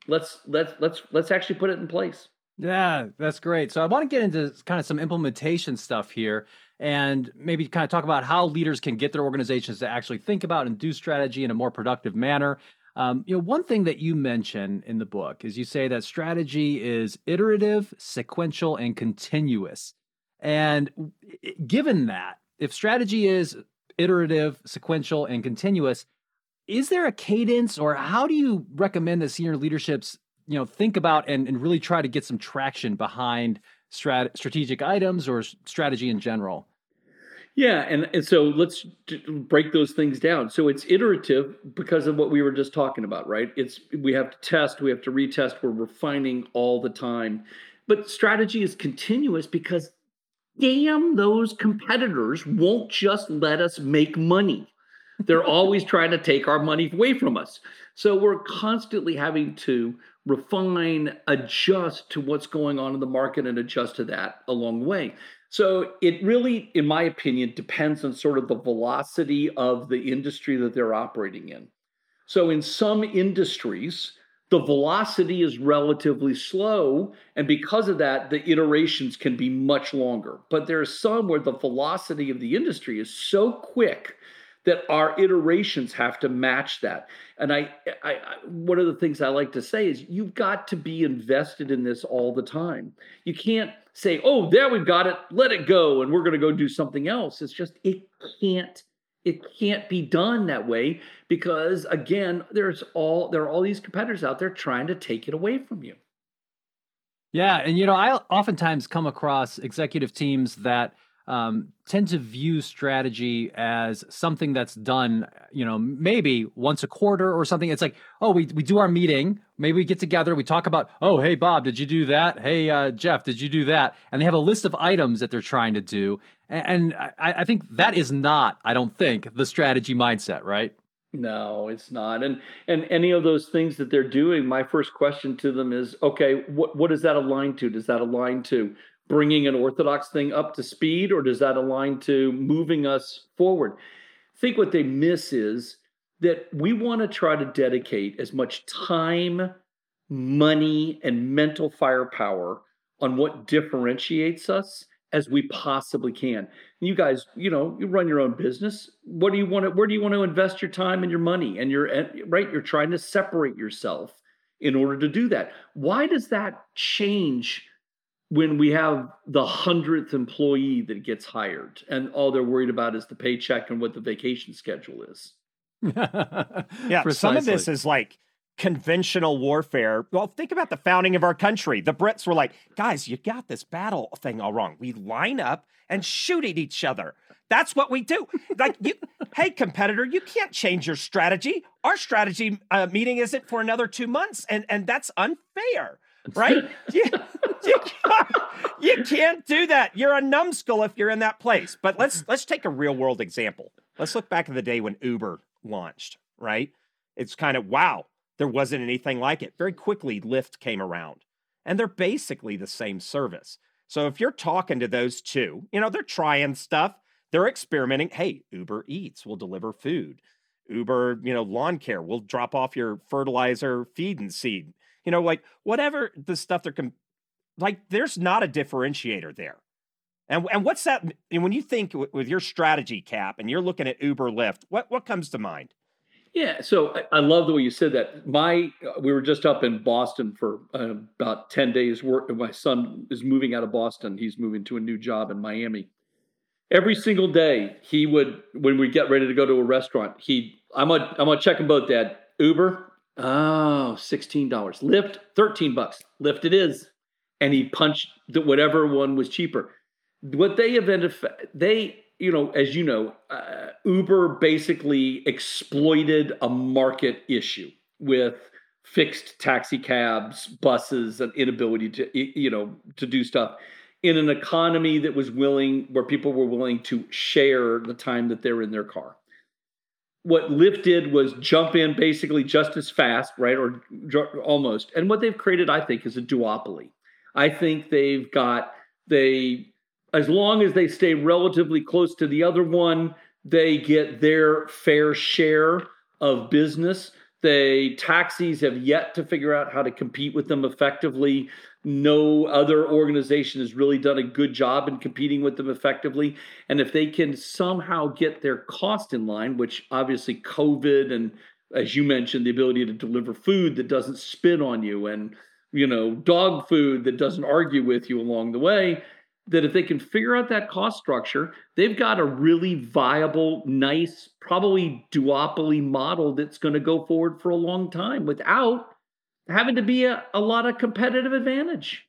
Let's let's let's let's actually put it in place. Yeah, that's great. So I want to get into kind of some implementation stuff here and maybe kind of talk about how leaders can get their organizations to actually think about and do strategy in a more productive manner. Um, you know, one thing that you mention in the book is you say that strategy is iterative, sequential, and continuous. And given that, if strategy is iterative, sequential, and continuous, is there a cadence or how do you recommend that senior leaderships you know think about and, and really try to get some traction behind strat- strategic items or strategy in general Yeah, and, and so let's break those things down. So it's iterative because of what we were just talking about, right? It's we have to test, we have to retest, we're refining all the time. But strategy is continuous because damn those competitors won't just let us make money. They're always trying to take our money away from us. So we're constantly having to refine, adjust to what's going on in the market and adjust to that along the way. So it really, in my opinion, depends on sort of the velocity of the industry that they're operating in. So in some industries, the velocity is relatively slow. And because of that, the iterations can be much longer. But there are some where the velocity of the industry is so quick that our iterations have to match that. And I, I, I, one of the things I like to say is you've got to be invested in this all the time. You can't say, "Oh, there we've got it, let it go, and we're going to go do something else." It's just it can't it can't be done that way because again, there's all there are all these competitors out there trying to take it away from you. Yeah, and you know, I oftentimes come across executive teams that um, tend to view strategy as something that's done, you know, maybe once a quarter or something. It's like, oh, we, we do our meeting. Maybe we get together. We talk about, oh, hey, Bob, did you do that? Hey, uh, Jeff, did you do that? And they have a list of items that they're trying to do. And, and I, I think that is not, I don't think, the strategy mindset, right? No, it's not. And and any of those things that they're doing, my first question to them is, okay, what what does that align to? Does that align to bringing an orthodox thing up to speed or does that align to moving us forward? I think what they miss is that we want to try to dedicate as much time, money, and mental firepower on what differentiates us as we possibly can. You guys, you know, you run your own business. What do you want to where do you want to invest your time and your money? And you're right, you're trying to separate yourself in order to do that. Why does that change when we have the hundredth employee that gets hired and all they're worried about is the paycheck and what the vacation schedule is. yeah, Precisely. some of this is like conventional warfare. Well, think about the founding of our country. The Brits were like, guys, you got this battle thing all wrong. We line up and shoot at each other. That's what we do. Like, you, hey, competitor, you can't change your strategy. Our strategy uh, meeting isn't for another two months, and and that's unfair right? you, you, can't, do that. You're a numbskull if you're in that place. But let's let's take a real world example. Let's look back at the day when Uber launched, right? It's kind of wow, there wasn't anything like it. Very quickly, Lyft came around, and they're basically the same service. So if you're talking to those two, you know, they're trying stuff, they're experimenting. Hey, Uber Eats will deliver food. Uber, you know, lawn care will drop off your fertilizer, feed and seed you know, like whatever the stuff they're com- like, there's not a differentiator there. And and what's that? And when you think w- with your strategy cap and you're looking at Uber, Lyft, what what comes to mind? Yeah, so I, I love the way you said that. My uh, we were just up in Boston for uh, about ten days. Work. My son is moving out of Boston. He's moving to a new job in Miami. Every single day, he would when we get ready to go to a restaurant, he I'm gonna I'm gonna check them both, Dad. Uber, Oh, $16. Lyft, 13 bucks. Lyft it is. And he punched the, whatever one was cheaper. What they invented, they, you know, as you know, uh, Uber basically exploited a market issue with fixed taxi cabs, buses, and inability to, you know, to do stuff in an economy that was willing, where people were willing to share the time that they're in their car what Lyft did was jump in basically just as fast, right? Or almost. And what they've created, I think, is a duopoly. I think they've got, they, as long as they stay relatively close to the other one, they get their fair share of business. The taxis have yet to figure out how to compete with them effectively no other organization has really done a good job in competing with them effectively. And if they can somehow get their cost in line, which obviously COVID and as you mentioned, the ability to deliver food that doesn't spit on you and you know dog food that doesn't argue with you along the way that if they can figure out that cost structure they've got a really viable nice probably duopoly model that's going to go forward for a long time without having to be a, a lot of competitive advantage.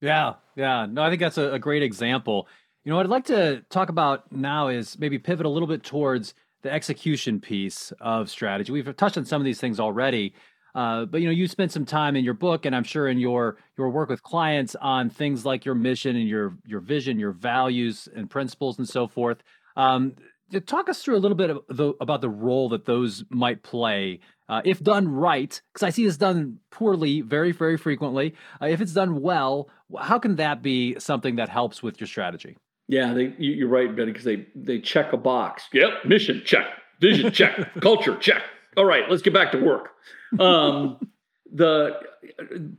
Yeah, yeah. No, I think that's a, a great example. You know, what I'd like to talk about now is maybe pivot a little bit towards the execution piece of strategy. We've touched on some of these things already, uh, but you know, you spent some time in your book, and I'm sure in your your work with clients on things like your mission and your your vision, your values and principles, and so forth. Um, talk us through a little bit the, about the role that those might play uh, if done right because i see this done poorly very very frequently. Uh, if it's done well how can that be something that helps with your strategy? Yeah they, you, are right benny because they they check a box. Yep mission check vision check culture check all right let's get back to work. Um, the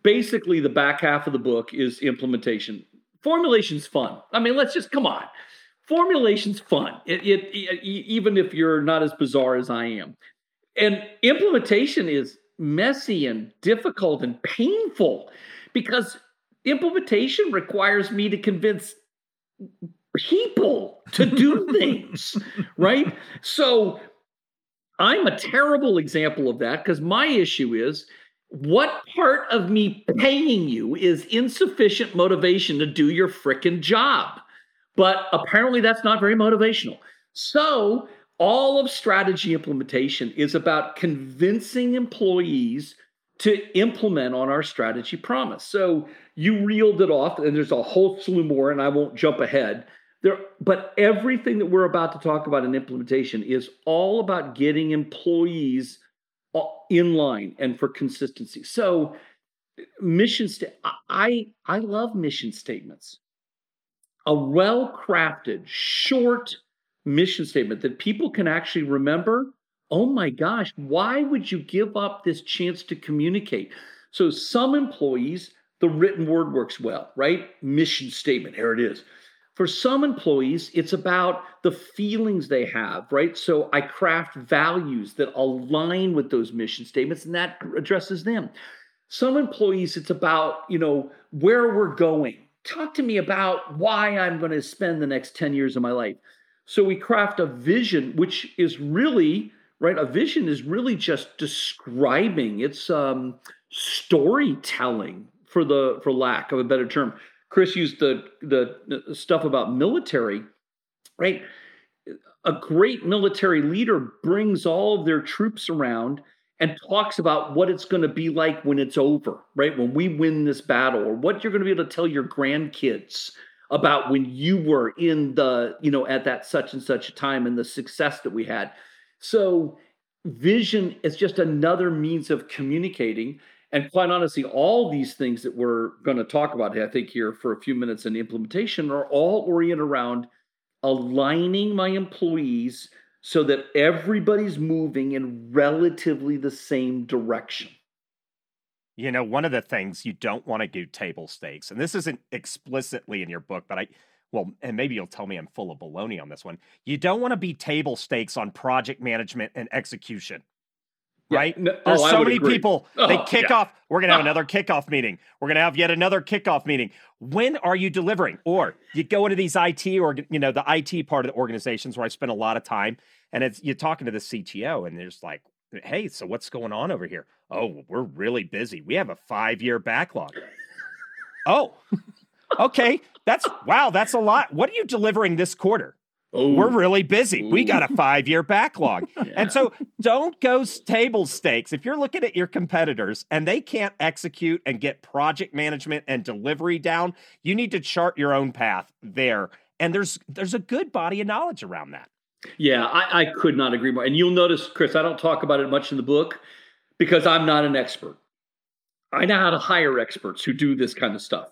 basically the back half of the book is implementation. Formulation's fun. I mean let's just come on. Formulation's fun. It, it, it, even if you're not as bizarre as I am, and implementation is messy and difficult and painful because implementation requires me to convince people to do things, right? So I'm a terrible example of that because my issue is what part of me paying you is insufficient motivation to do your frickin' job? But apparently that's not very motivational. So all of strategy implementation is about convincing employees to implement on our strategy promise. So you reeled it off, and there's a whole slew more, and I won't jump ahead. There, but everything that we're about to talk about in implementation is all about getting employees uh, in line and for consistency. So, mission sta- I I love mission statements. A well-crafted, short mission statement that people can actually remember. Oh my gosh, why would you give up this chance to communicate? So some employees, the written word works well, right? Mission statement, here it is. For some employees, it's about the feelings they have, right? So I craft values that align with those mission statements, and that addresses them. Some employees, it's about, you know, where we're going. Talk to me about why I'm going to spend the next 10 years of my life. So we craft a vision, which is really, right? A vision is really just describing, it's um, storytelling for the for lack of a better term. Chris used the, the, the stuff about military, right? A great military leader brings all of their troops around and talks about what it's going to be like when it's over, right? When we win this battle, or what you're going to be able to tell your grandkids about when you were in the, you know, at that such and such a time and the success that we had. So, vision is just another means of communicating. And quite honestly, all these things that we're going to talk about, I think, here for a few minutes in implementation are all oriented around aligning my employees so that everybody's moving in relatively the same direction. You know, one of the things you don't want to do table stakes, and this isn't explicitly in your book, but I, well, and maybe you'll tell me I'm full of baloney on this one. You don't want to be table stakes on project management and execution right? Yeah, no, There's oh, so many agree. people. They oh, kick yeah. off. We're gonna have ah. another kickoff meeting. We're gonna have yet another kickoff meeting. When are you delivering? Or you go into these IT or you know the IT part of the organizations where I spend a lot of time, and it's you're talking to the CTO, and there's like, hey, so what's going on over here? Oh, we're really busy. We have a five year backlog. oh, okay. That's wow. That's a lot. What are you delivering this quarter? Ooh. We're really busy. Ooh. We got a five year backlog. yeah. And so don't go table stakes. If you're looking at your competitors and they can't execute and get project management and delivery down, you need to chart your own path there. And there's there's a good body of knowledge around that. Yeah, I, I could not agree more. And you'll notice, Chris, I don't talk about it much in the book because I'm not an expert. I know how to hire experts who do this kind of stuff.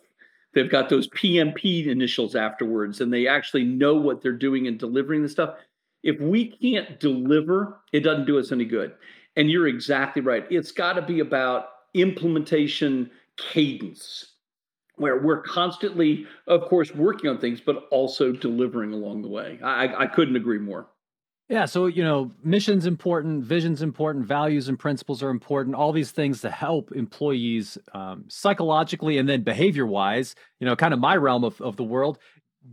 They've got those PMP initials afterwards, and they actually know what they're doing and delivering the stuff. If we can't deliver, it doesn't do us any good. And you're exactly right. It's got to be about implementation cadence, where we're constantly, of course, working on things, but also delivering along the way. I, I couldn't agree more. Yeah, so you know, mission's important, vision's important, values and principles are important. All these things to help employees um, psychologically and then behavior-wise. You know, kind of my realm of, of the world,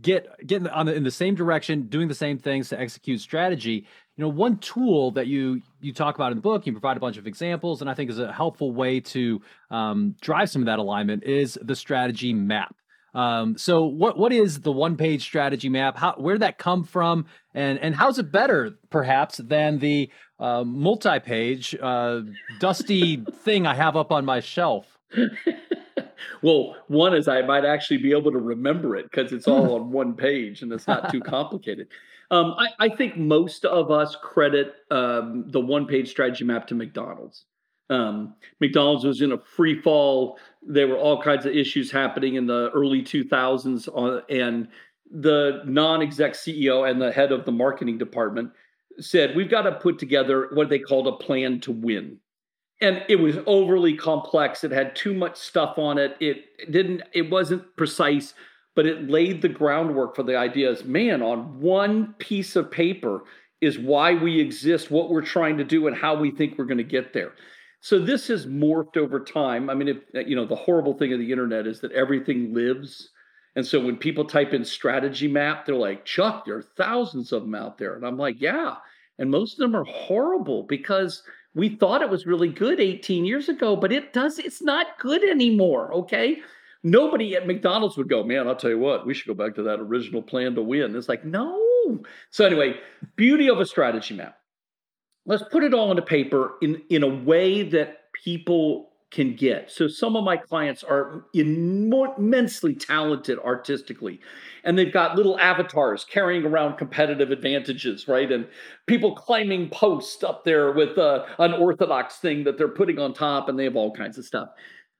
get get on the, in the same direction, doing the same things to execute strategy. You know, one tool that you you talk about in the book, you provide a bunch of examples, and I think is a helpful way to um, drive some of that alignment is the strategy map. Um, so what what is the one page strategy map? How where did that come from, and and how's it better perhaps than the uh, multi page uh, dusty thing I have up on my shelf? well, one is I might actually be able to remember it because it's all on one page and it's not too complicated. Um, I, I, think most of us credit um, the one page strategy map to McDonald's. Um, McDonald's was in a free fall. There were all kinds of issues happening in the early 2000s, on, and the non-exec CEO and the head of the marketing department said, "We've got to put together what they called a plan to win." And it was overly complex. It had too much stuff on it. It didn't. It wasn't precise. but it laid the groundwork for the ideas. Man, on one piece of paper is why we exist, what we're trying to do, and how we think we're going to get there. So this has morphed over time. I mean, if, uh, you know, the horrible thing of the internet is that everything lives. And so when people type in strategy map, they're like, Chuck, there are thousands of them out there. And I'm like, yeah. And most of them are horrible because we thought it was really good 18 years ago, but it does, it's not good anymore. Okay. Nobody at McDonald's would go, man, I'll tell you what, we should go back to that original plan to win. It's like, no. So, anyway, beauty of a strategy map. Let's put it all into paper in, in a way that people can get. So some of my clients are immensely talented artistically, and they've got little avatars carrying around competitive advantages, right? And people climbing posts up there with uh, an orthodox thing that they're putting on top, and they have all kinds of stuff.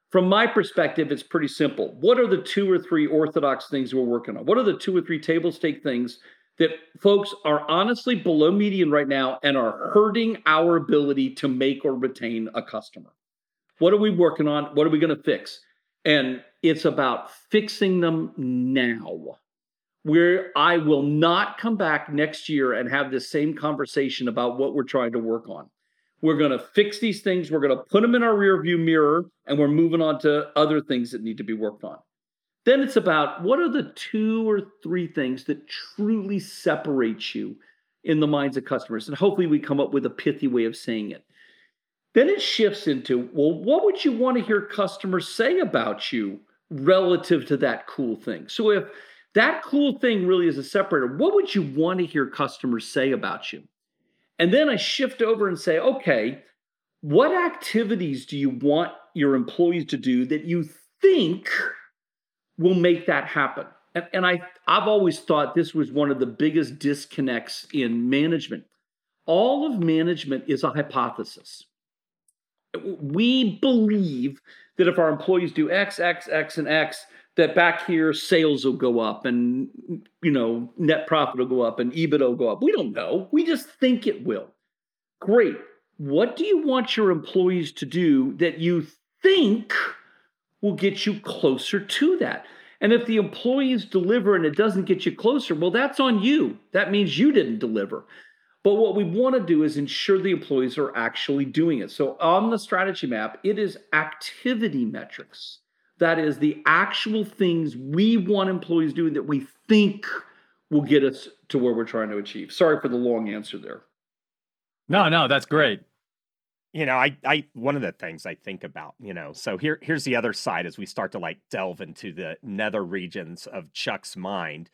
From my perspective, it's pretty simple. What are the two or three orthodox things we're working on? What are the two or three table stake things that folks are honestly below median right now and are hurting our ability to make or retain a customer? What are we working on? What are we going to fix? And it's about fixing them now. Where I will not come back next year and have this same conversation about what we're trying to work on. We're going to fix these things. We're going to put them in our rearview mirror, and we're moving on to other things that need to be worked on. Then it's about what are the two or three things that truly separate you in the minds of customers. And hopefully, we come up with a pithy way of saying it. Then it shifts into, well, what would you want to hear customers say about you relative to that cool thing? So if that cool thing really is a separator, what would you want to hear customers say about you? And then I shift over and say, okay, what activities do you want your employees to do that you think will make that happen? And, and I, I've always thought this was one of the biggest disconnects in management. All of management is a hypothesis we believe that if our employees do X, X, X, and X, that back here sales will go up and you know net profit will go up and EBIT will go up. We don't know. We just think it will. Great. What do you want your employees to do that you think will get you closer to that? And if the employees deliver and it doesn't get you closer, well, that's on you. That means you didn't deliver. But what we want to do is ensure the employees are actually doing it. So on the strategy map, it is activity metrics. That is the actual things we want employees doing that we think will get us to where we're trying to achieve. Sorry for the long answer there. No, no, that's great. You know, I, I, one of the things I think about, you know, so here, here's the other side as we start to like delve into the nether regions of Chuck's mind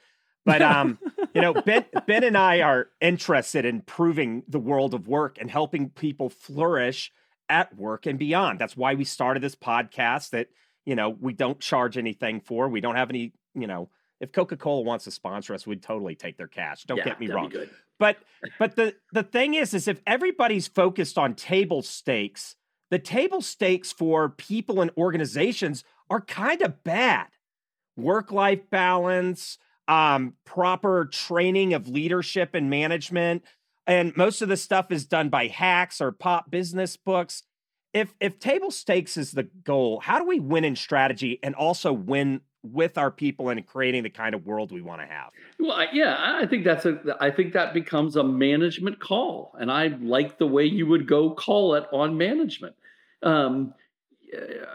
but um, you know, Ben Ben and I are interested in improving the world of work and helping people flourish at work and beyond. That's why we started this podcast that, you know, we don't charge anything for. We don't have any, you know, if Coca-Cola wants to sponsor us, we'd totally take their cash. Don't yeah, get me wrong. But but the the thing is is if everybody's focused on table stakes, the table stakes for people and organizations are kind of bad. Work-life balance, um, proper training of leadership and management. And most of the stuff is done by hacks or pop business books. If if table stakes is the goal, how do we win in strategy and also win with our people and creating the kind of world we want to have? Well, yeah, I think that's a I think that becomes a management call, and I like the way you would go call it on management. Um,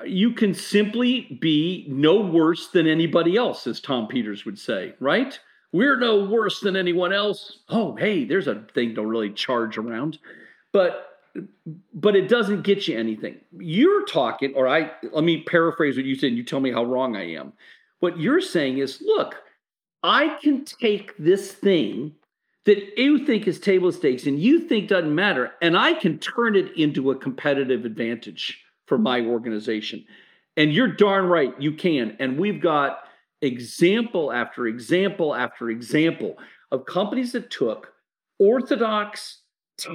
you can simply be no worse than anybody else, as Tom Peters would say, right? We're no worse than anyone else. Oh, hey, there's a thing to really charge around. But but it doesn't get you anything. You're talking, or I let me paraphrase what you said, and you tell me how wrong I am. What you're saying is, look, I can take this thing that you think is table stakes and you think doesn't matter, and I can turn it into a competitive advantage for my organization. And you're darn right, you can. And we've got example after example after example of companies that took orthodox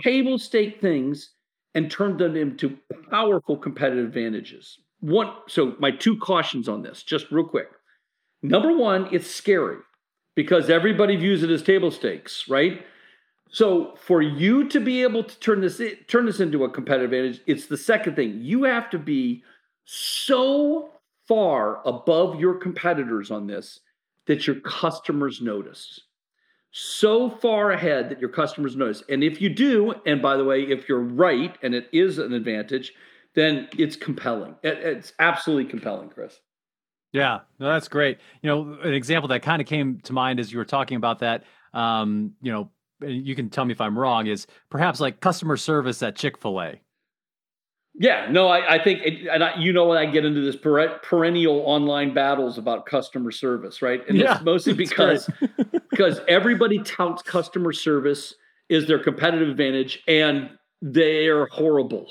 table stake things and turned them into powerful competitive advantages. One, so my two cautions on this, just real quick. Number one, it's scary because everybody views it as table stakes, right? So for you to be able to turn this turn this into a competitive advantage, it's the second thing. You have to be so far above your competitors on this that your customers notice. So far ahead that your customers notice. And if you do, and by the way, if you're right and it is an advantage, then it's compelling. It's absolutely compelling, Chris. Yeah, no, that's great. You know, an example that kind of came to mind as you were talking about that, um, you know, you can tell me if I'm wrong, is perhaps like customer service at Chick fil A. Yeah, no, I, I think, it, and I, you know, when I get into this per- perennial online battles about customer service, right? And yeah, it's mostly because because everybody touts customer service is their competitive advantage, and they're horrible.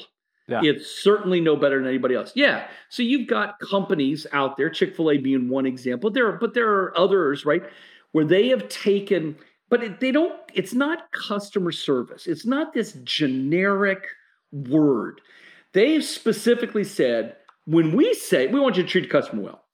Yeah. It's certainly no better than anybody else. Yeah. So you've got companies out there, Chick Fil A being one example. There, are, but there are others, right, where they have taken, but it, they don't. It's not customer service. It's not this generic word. They've specifically said, when we say we want you to treat the customer well,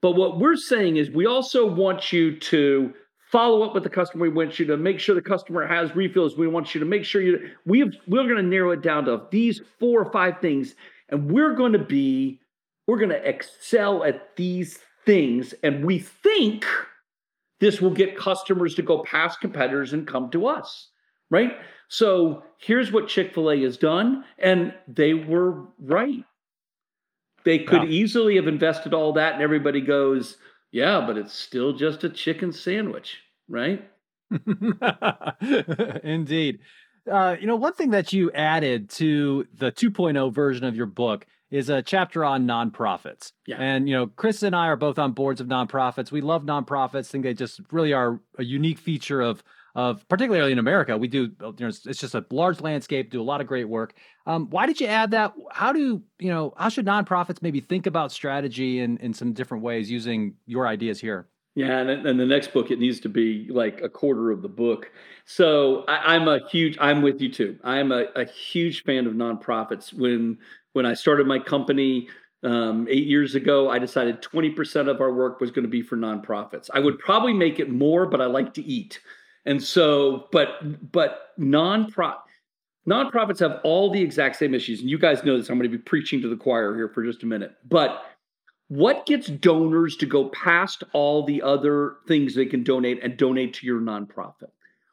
but what we're saying is we also want you to follow up with the customer. We want you to make sure the customer has refills. We want you to make sure you we have, we're going to narrow it down to these four or five things, and we're going to be we're going to excel at these things, and we think this will get customers to go past competitors and come to us, right? So here's what Chick fil A has done, and they were right. They could yeah. easily have invested all that, and everybody goes, yeah, but it's still just a chicken sandwich, right? Indeed. Uh, you know, one thing that you added to the 2.0 version of your book is a chapter on nonprofits. Yeah. And, you know, Chris and I are both on boards of nonprofits. We love nonprofits, think they just really are a unique feature of of particularly in America. We do, you know, it's, it's just a large landscape, do a lot of great work. Um, why did you add that? How do, you know, how should nonprofits maybe think about strategy in, in some different ways using your ideas here? Yeah, and, and the next book it needs to be like a quarter of the book. So I, am a huge. I'm with you too. I'm a, a huge fan of nonprofits. When when I started my company, um, eight years ago, I decided 20% of our work was going to be for nonprofits. I would probably make it more, but I like to eat. And so, but but non-profit nonprofits have all the exact same issues. And you guys know this. I'm going to be preaching to the choir here for just a minute. But what gets donors to go past all the other things they can donate and donate to your nonprofit?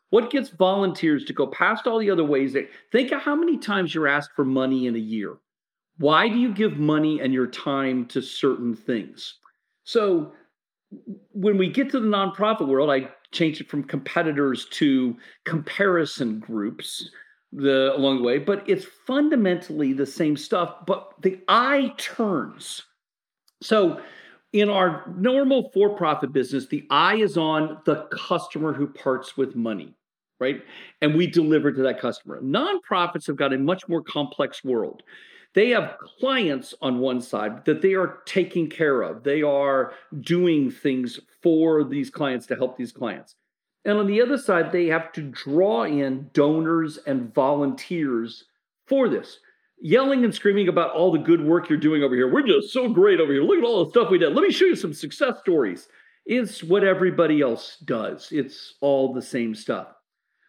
What gets volunteers to go past all the other ways that think of how many times you're asked for money in a year? Why do you give money and your time to certain things? So when we get to the nonprofit world, I changed it from competitors to comparison groups the along the way, but it's fundamentally the same stuff, but the eye turns. So in our normal for-profit business, the eye is on the customer who parts with money, right? And we deliver to that customer. Nonprofits have got a much more complex world. They have clients on one side that they are taking care of. They are doing things for these clients to help these clients. And on the other side, they have to draw in donors and volunteers for this. Yelling and screaming about all the good work you're doing over here. We're just so great over here. Look at all the stuff we did. Let me show you some success stories. It's what everybody else does, it's all the same stuff.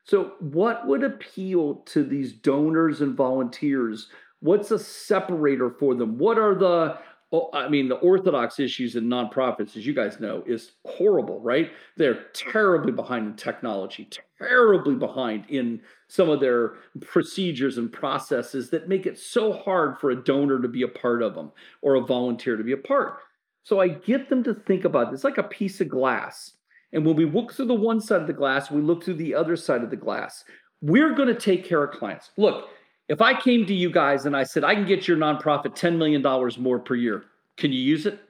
So, what would appeal to these donors and volunteers What's a separator for them? What are the oh, I mean, the orthodox issues in nonprofits, as you guys know, is horrible, right? They're terribly behind in technology, terribly behind in some of their procedures and processes that make it so hard for a donor to be a part of them or a volunteer to be a part. So I get them to think about this like a piece of glass. And when we look through the one side of the glass, we look through the other side of the glass. We're going to take care of clients. Look, if I came to you guys and I said, I can get your nonprofit $10 million more per year, can you use it?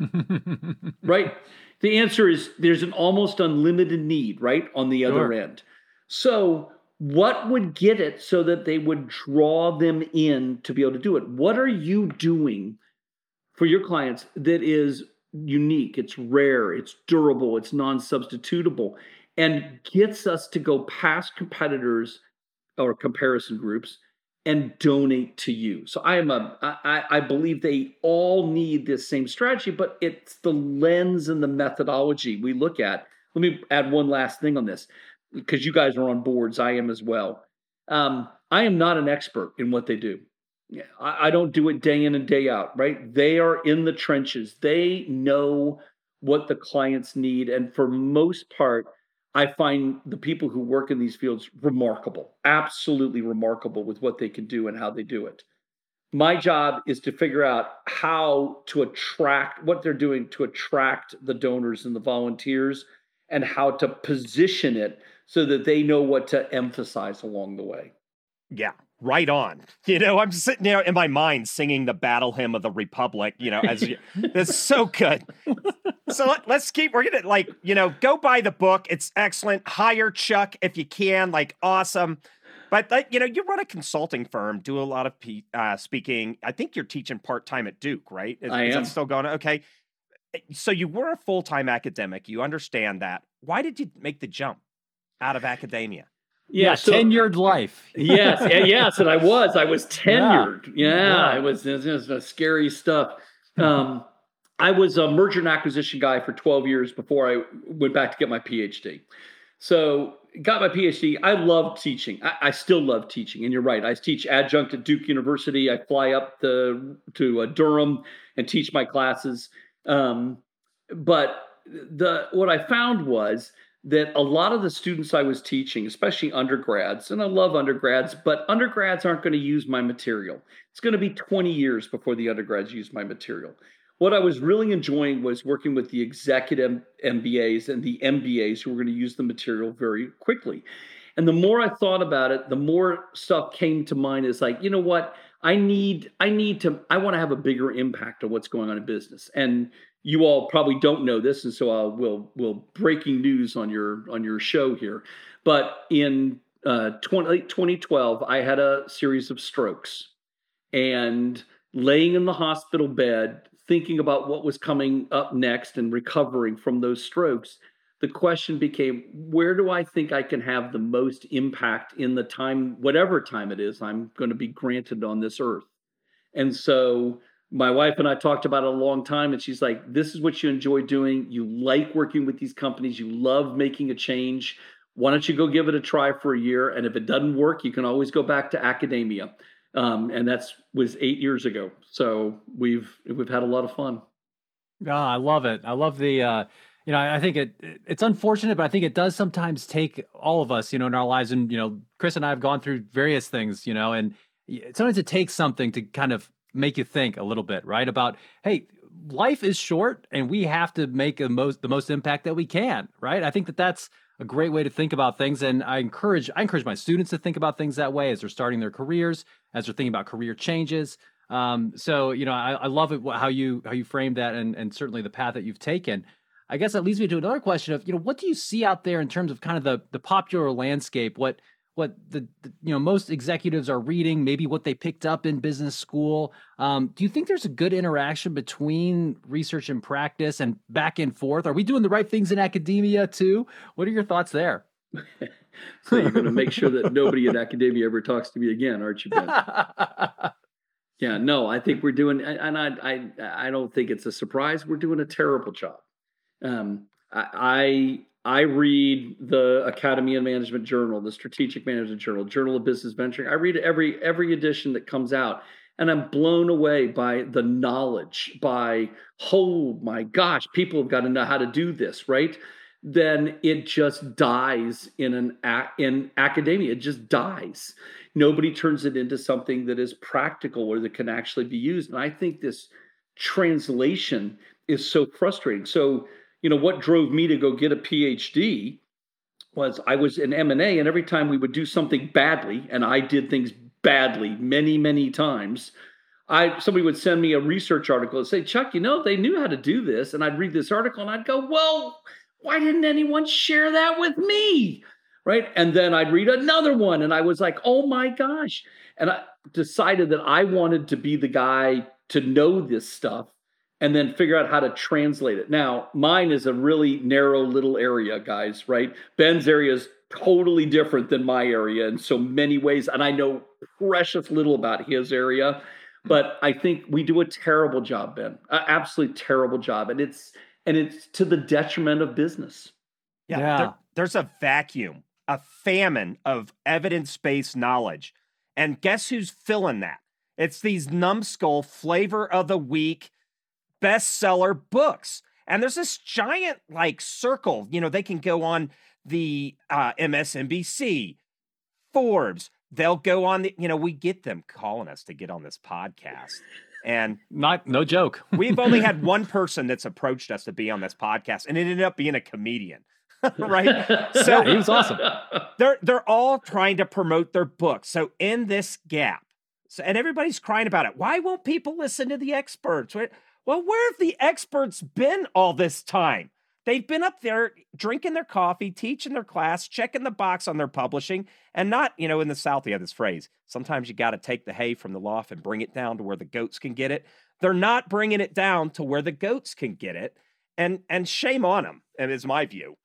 right? The answer is there's an almost unlimited need, right? On the other end. So, what would get it so that they would draw them in to be able to do it? What are you doing for your clients that is unique, it's rare, it's durable, it's non substitutable, and gets us to go past competitors or comparison groups and donate to you. So I am a I, I believe they all need this same strategy, but it's the lens and the methodology we look at. Let me add one last thing on this because you guys are on boards. I am as well. Um, I am not an expert in what they do. I, I don't do it day in and day out, right? They are in the trenches. They know what the clients need. And for most part, I find the people who work in these fields remarkable, absolutely remarkable with what they can do and how they do it. My job is to figure out how to attract what they're doing to attract the donors and the volunteers and how to position it so that they know what to emphasize along the way. Yeah, right on. You know, I'm sitting there in my mind singing the battle hymn of the Republic, you know, as you, that's so good. So let, us keep, we're going to like, you know, go buy the book. It's excellent. Hire Chuck if you can, like, awesome. But like, you know, you run a consulting firm, do a lot of uh, speaking. I think you're teaching part time at Duke, right? Is, I is am. that still going? Okay. Eh, so you were a full time academic. You understand that. Why did you make the jump out of academia? Yeah, yeah so, tenured life. yes, yes, and I was. I was tenured. Yeah, yeah, yeah. it was. It was scary stuff. Um, I was a merger and acquisition guy for 12 years before I went back to get my PhD. So got my PhD. I love teaching. I, I, still love teaching. And you're right. I teach adjunct at Duke University. I fly up to to uh, Durham and teach my classes. Um, but the what I found was that a lot of the students I was teaching, especially undergrads, and I love undergrads, but undergrads aren't going to use my material. It's going to be 20 years before the undergrads use my material what I was really enjoying was working with the executive MBAs and the MBAs who were going to use the material very quickly. And the more I thought about it, the more stuff came to mind is like, you know what? I need, I need to, I want to have a bigger impact on what's going on in business. And you all probably don't know this, and so I will will breaking news on your on your show here. But in uh, 20, 2012, I had a series of strokes, and laying in the hospital bed, thinking about what was coming up next and recovering from those strokes, the question became where do I think I can have the most impact in the time, whatever time it is I'm going to be granted on this earth? And so my wife and I talked about it a long time, and she's like, This is what you enjoy doing. You like working with these companies, you love making a change. Why don't you go give it a try for a year? And if it doesn't work, you can always go back to academia um, and that's was eight years ago. So we've we've had a lot of fun. Oh, I love it. I love the. Uh, you know, I think it it's unfortunate, but I think it does sometimes take all of us, you know, in our lives. And you know, Chris and I have gone through various things, you know, and sometimes it takes something to kind of make you think a little bit, right? About hey, life is short, and we have to make the most the most impact that we can, right? I think that that's a great way to think about things and i encourage i encourage my students to think about things that way as they're starting their careers as they're thinking about career changes um, so you know I, I, love it how you how you framed that and and certainly the path that you've taken i guess that leads me to another question of you know what do you see out there in terms of kind of the the popular landscape what what the, the, you know most executives are reading, maybe what they picked up in business school. Um, do you think there's a good interaction between research and practice and back and forth? Are we doing the right things in academia too? What are your thoughts there? so you're going to make sure that nobody in academia ever talks to me again, aren't you, Ben? yeah, no, I think we're doing, and I, I, I don't think it's a surprise. We're doing a terrible job. Um, I, I read the Academy of Management Journal, the Strategic Management Journal, Journal of Business Venturing. I read every every edition that comes out, and I'm blown away by the knowledge. By oh my gosh, people have got to know how to do this, right? Then it just dies in an in academia. It just dies. Nobody turns it into something that is practical or that can actually be used. And I think this translation is so frustrating. So you know what drove me to go get a phd was i was in m&a and every time we would do something badly and i did things badly many many times i somebody would send me a research article and say chuck you know they knew how to do this and i'd read this article and i'd go well why didn't anyone share that with me right and then i'd read another one and i was like oh my gosh and i decided that i wanted to be the guy to know this stuff and then figure out how to translate it. Now, mine is a really narrow little area, guys, right? Ben's area is totally different than my area in so many ways. And I know precious little about his area, but I think we do a terrible job, Ben. An absolutely terrible job. And it's and it's to the detriment of business. Yeah. yeah. There, there's a vacuum, a famine of evidence-based knowledge. And guess who's filling that? It's these numbskull flavor of the week bestseller books. And there's this giant like circle, you know, they can go on the uh, MSNBC, Forbes, they'll go on the, you know, we get them calling us to get on this podcast. And not no joke. we've only had one person that's approached us to be on this podcast, and it ended up being a comedian. right? So yeah, he was awesome. They're they're all trying to promote their book. So in this gap, so, and everybody's crying about it. Why won't people listen to the experts? Well, where have the experts been all this time? They've been up there drinking their coffee, teaching their class, checking the box on their publishing, and not, you know, in the South, you have this phrase sometimes you got to take the hay from the loft and bring it down to where the goats can get it. They're not bringing it down to where the goats can get it. And, and shame on them, and is my view.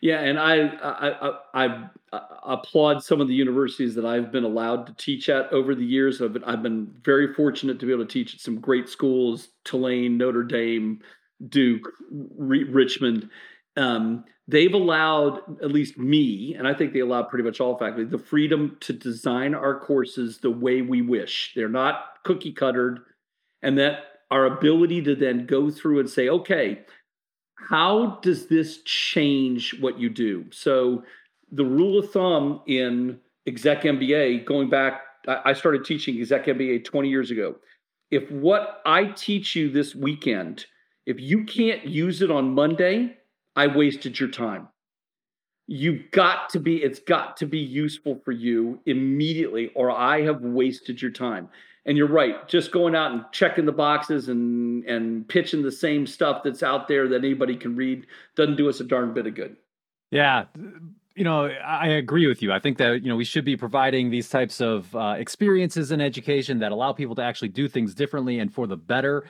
Yeah, and I, I, I, I uh, applaud some of the universities that I've been allowed to teach at over the years. I've been, I've been very fortunate to be able to teach at some great schools: Tulane, Notre Dame, Duke, Richmond. Um, they've allowed at least me, and I think they allow pretty much all faculty, the freedom to design our courses the way we wish. They're not cookie cuttered, and that our ability to then go through and say, okay, how does this change what you do? So, the rule of thumb in exec MBA, going back, I started teaching exec MBA 20 years ago. If what I teach you this weekend if you can't use it on Monday, I wasted your time. You've got to be, it's got to be useful for you immediately, or I have wasted your time. And you're right, just going out and checking the boxes and and pitching the same stuff that's out there that anybody can read doesn't do us a darn bit of good. Yeah, you know, I agree with you. I think that you know we should be providing these types of uh, experiences in education that allow people to actually do things differently and for the better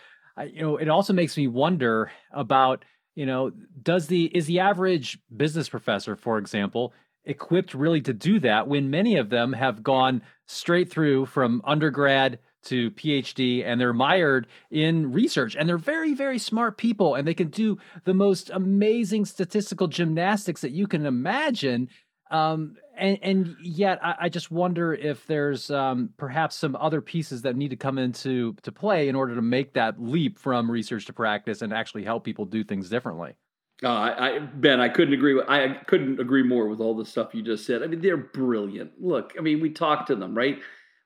you know, it also makes me wonder about, you know, does the is the average business professor, for example, equipped really to do that when many of them have gone straight through from undergrad to PhD and they're mired in research and they're very, very smart people and they can do the most amazing statistical gymnastics that you can imagine. Um, and, and yet I, I, just wonder if there's um, perhaps some other pieces that need to come into to play in order to make that leap from research to practice and actually help people do things differently. Uh, I, Ben, I couldn't agree with I couldn't agree more with all the stuff you just said. I mean, they're brilliant. Look, I mean, we talked to them, right?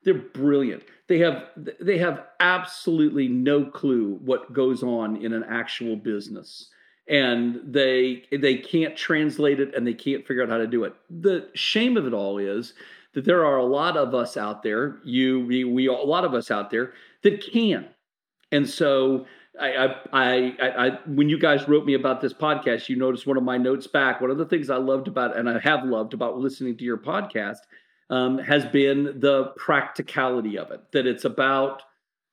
They're brilliant. They have they have absolutely no clue what goes on in an actual business and they they can't translate it and they can't figure out how to do it. The shame of it all is that there are a lot of us out there, you, we, we a lot of us out there that can. And so I, I, I, I, when you guys wrote me about this podcast, you noticed one of my notes back. One of the things I loved about, and I have loved about listening to your podcast, um, has been the practicality of it. That it's about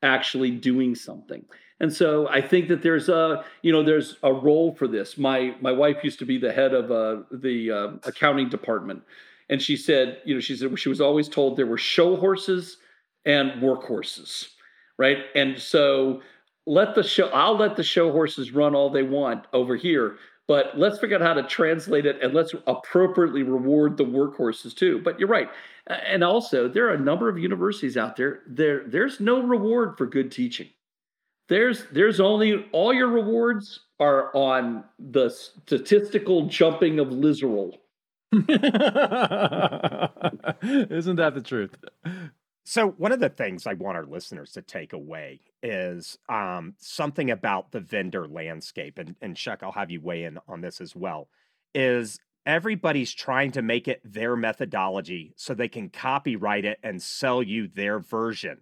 actually doing something. And so I think that there's a, you know, there's a role for this. My my wife used to be the head of uh, the uh, accounting department, and she said, you know, she said she was always told there were show horses and work horses, right? And so let the show, I'll let the show horses run all they want over here, but let's figure out how to translate it and let's appropriately reward the workhorses too. But you're right. And also, there are a number of universities out there. There, there's no reward for good teaching there's there's only all your rewards are on the statistical jumping of Lizerol. Isn't that the truth? So one of the things I want our listeners to take away is um, something about the vendor landscape, and, and Chuck, I'll have you weigh in on this as well. Is everybody's trying to make it their methodology so they can copyright it and sell you their version.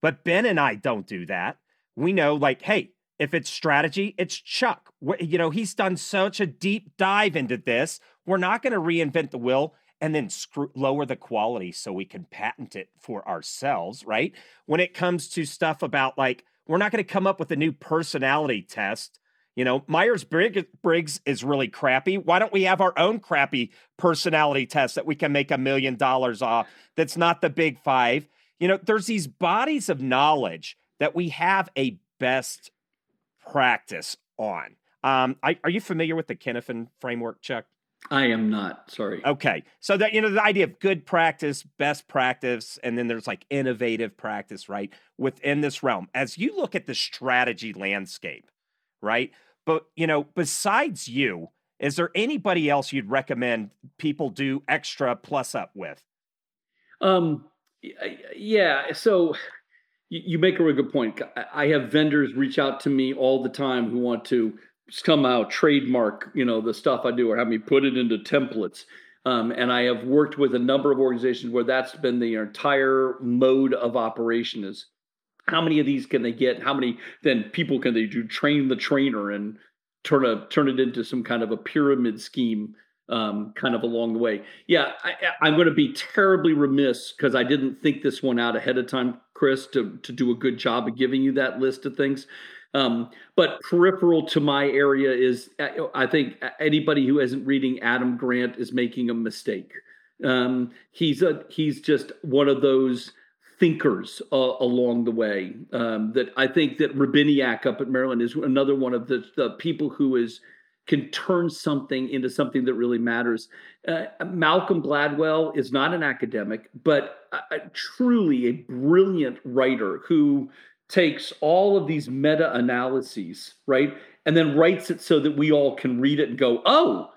But Ben and I don't do that we know like, hey, if it's strategy, it's Chuck. You know, he's done such a deep dive into this. We're not going to reinvent the wheel and then screw, lower the quality so we can patent it for ourselves, right? When it comes to stuff about like, we're not going to come up with a new personality test. You know, Myers Briggs is really crappy. Why don't we have our own crappy personality test that we can make a million dollars off that's not the big five? You know, there's these bodies of knowledge that we have a best practice on. Um, I, are you familiar with the Cynefin framework, Chuck? I am not. Sorry. Okay. So that you know the idea of good practice, best practice, and then there's like innovative practice, right? Within this realm. As you look at the strategy landscape, right? But, you know, besides you, is there anybody else you'd recommend people do extra plus up with? Um, yeah. So you make a really good point. I have vendors reach out to me all the time who want to somehow trademark, you know, the stuff I do or have me put it into templates. Um, and I have worked with a number of organizations where that's been the entire mode of operation is how many of these can they get? How many then people can they do train the trainer and turn a turn it into some kind of a pyramid scheme um, kind of along the way. Yeah, I, am going to be terribly remiss because I didn't think this one out ahead of time, Chris, to to do a good job of giving you that list of things. Um, but peripheral to my area is, uh, I think anybody who isn't reading Adam Grant is making a mistake. Um, he's a he's just one of those thinkers uh, along the way. Um, that I think that Rabiniak up at Maryland is another one of the, the people who is can turn something into something that really matters. Uh, Malcolm Gladwell is not an academic, but a, a, truly a brilliant writer who takes all of these meta analyses, right? And then writes it so that we all can read it and go, oh,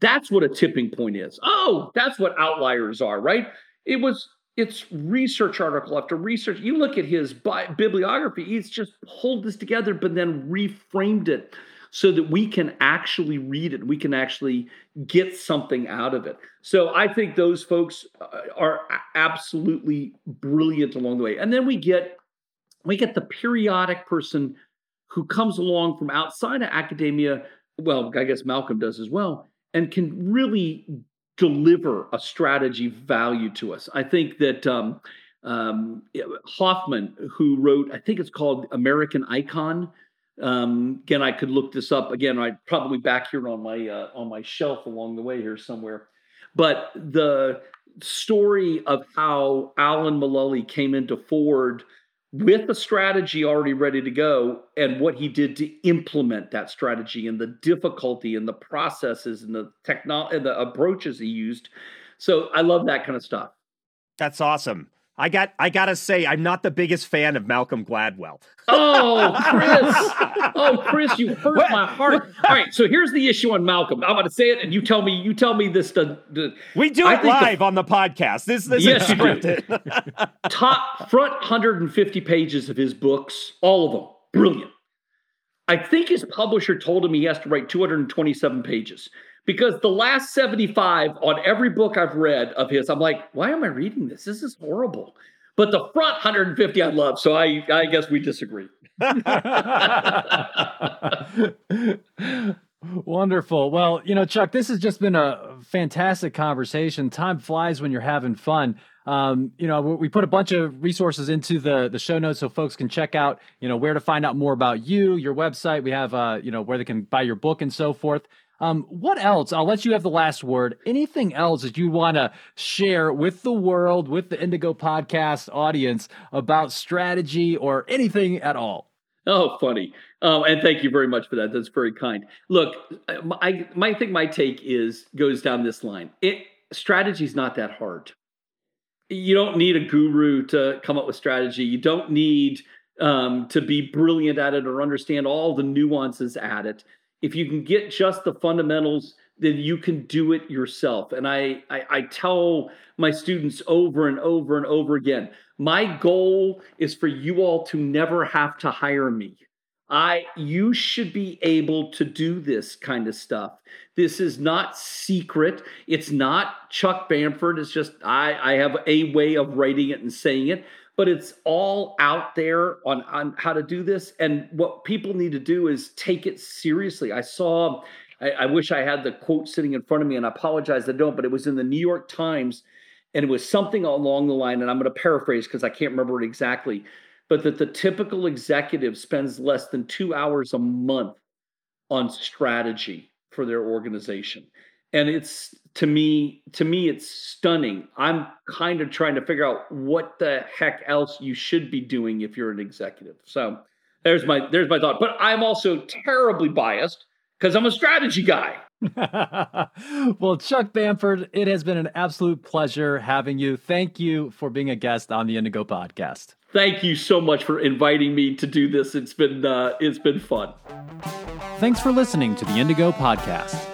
that's what a tipping point is. Oh, that's what outliers are, right? It was, it's research article after research. You look at his bi- bibliography, he's just pulled this together, but then reframed it so that we can actually read it. We can actually get something out of it. So I think those folks uh, are absolutely brilliant along the way. And then we get we get the periodic person who comes along from outside of academia. Well, I guess Malcolm does as well, and can really deliver a strategy value to us. I think that um, um, Hoffman, who wrote, I think it's called American Icon. Um, again, I could look this up again. I probably back here on my uh, on my shelf along the way here somewhere. But the story of how Alan Mulally came into Ford with a strategy already ready to go and what he did to implement that strategy and the difficulty and the processes and the technology and the approaches he used. So I love that kind of stuff. That's awesome. I got I gotta say, I'm not the biggest fan of Malcolm Gladwell. Oh, Chris. oh, Chris, you hurt what? my heart. All right, so here's the issue on Malcolm. I'm gonna say it, and you tell me you tell me this to, to We do it live the, on the podcast. This this yes, is scripted. Top front 150 pages of his books, all of them. Brilliant. I think his publisher told him he has to write 227 pages because the last 75 on every book I've read of his, I'm like, why am I reading this? This is horrible. But the front 150 I love, so I, I guess we disagree. Wonderful. Well, you know, Chuck, this has just been a fantastic conversation. Time flies when you're having fun. Um, you know, we put a bunch of resources into the the show notes so folks can check out, you know, where to find out more about you, your website. We have, uh, you know, where they can buy your book and so forth. Um, what else? I'll let you have the last word. Anything else that you want to share with the world, with the Indigo podcast audience about strategy or anything at all? Oh, funny. Um, and thank you very much for that. That's very kind. Look, I, my think my take is goes down this line. It strategy is not that hard. You don't need a guru to come up with strategy. You don't need um, to be brilliant at it or understand all the nuances at it if you can get just the fundamentals then you can do it yourself. And I, I, I tell my students over and over and over again my goal is for you all to never have to hire me. I you should be able to do this kind of stuff. This is not secret. It's not chuck bamford. It's just i i have a way of writing it and saying it but it's all out there on, on how to do this. And what people need to do is take it seriously. I saw, I, I, wish I had the quote sitting in front of me, and I apologize I don't, but it was in the New York Times, and it was something along the line, and I'm going to paraphrase because I can't remember it exactly, but that the typical executive spends less than two hours a month on strategy for their organization and it's to me to me it's stunning. I'm kind of trying to figure out what the heck else you should be doing if you're an executive. So there's my there's my thought. But i'm also terribly biased because i'm a strategy guy. Well chuck bamford it has been an absolute pleasure having you. Thank you for being a guest on the indigo podcast. Thank you so much for inviting me to do this. It's been uh, it's been fun. Thanks for listening to the Indigo Podcast.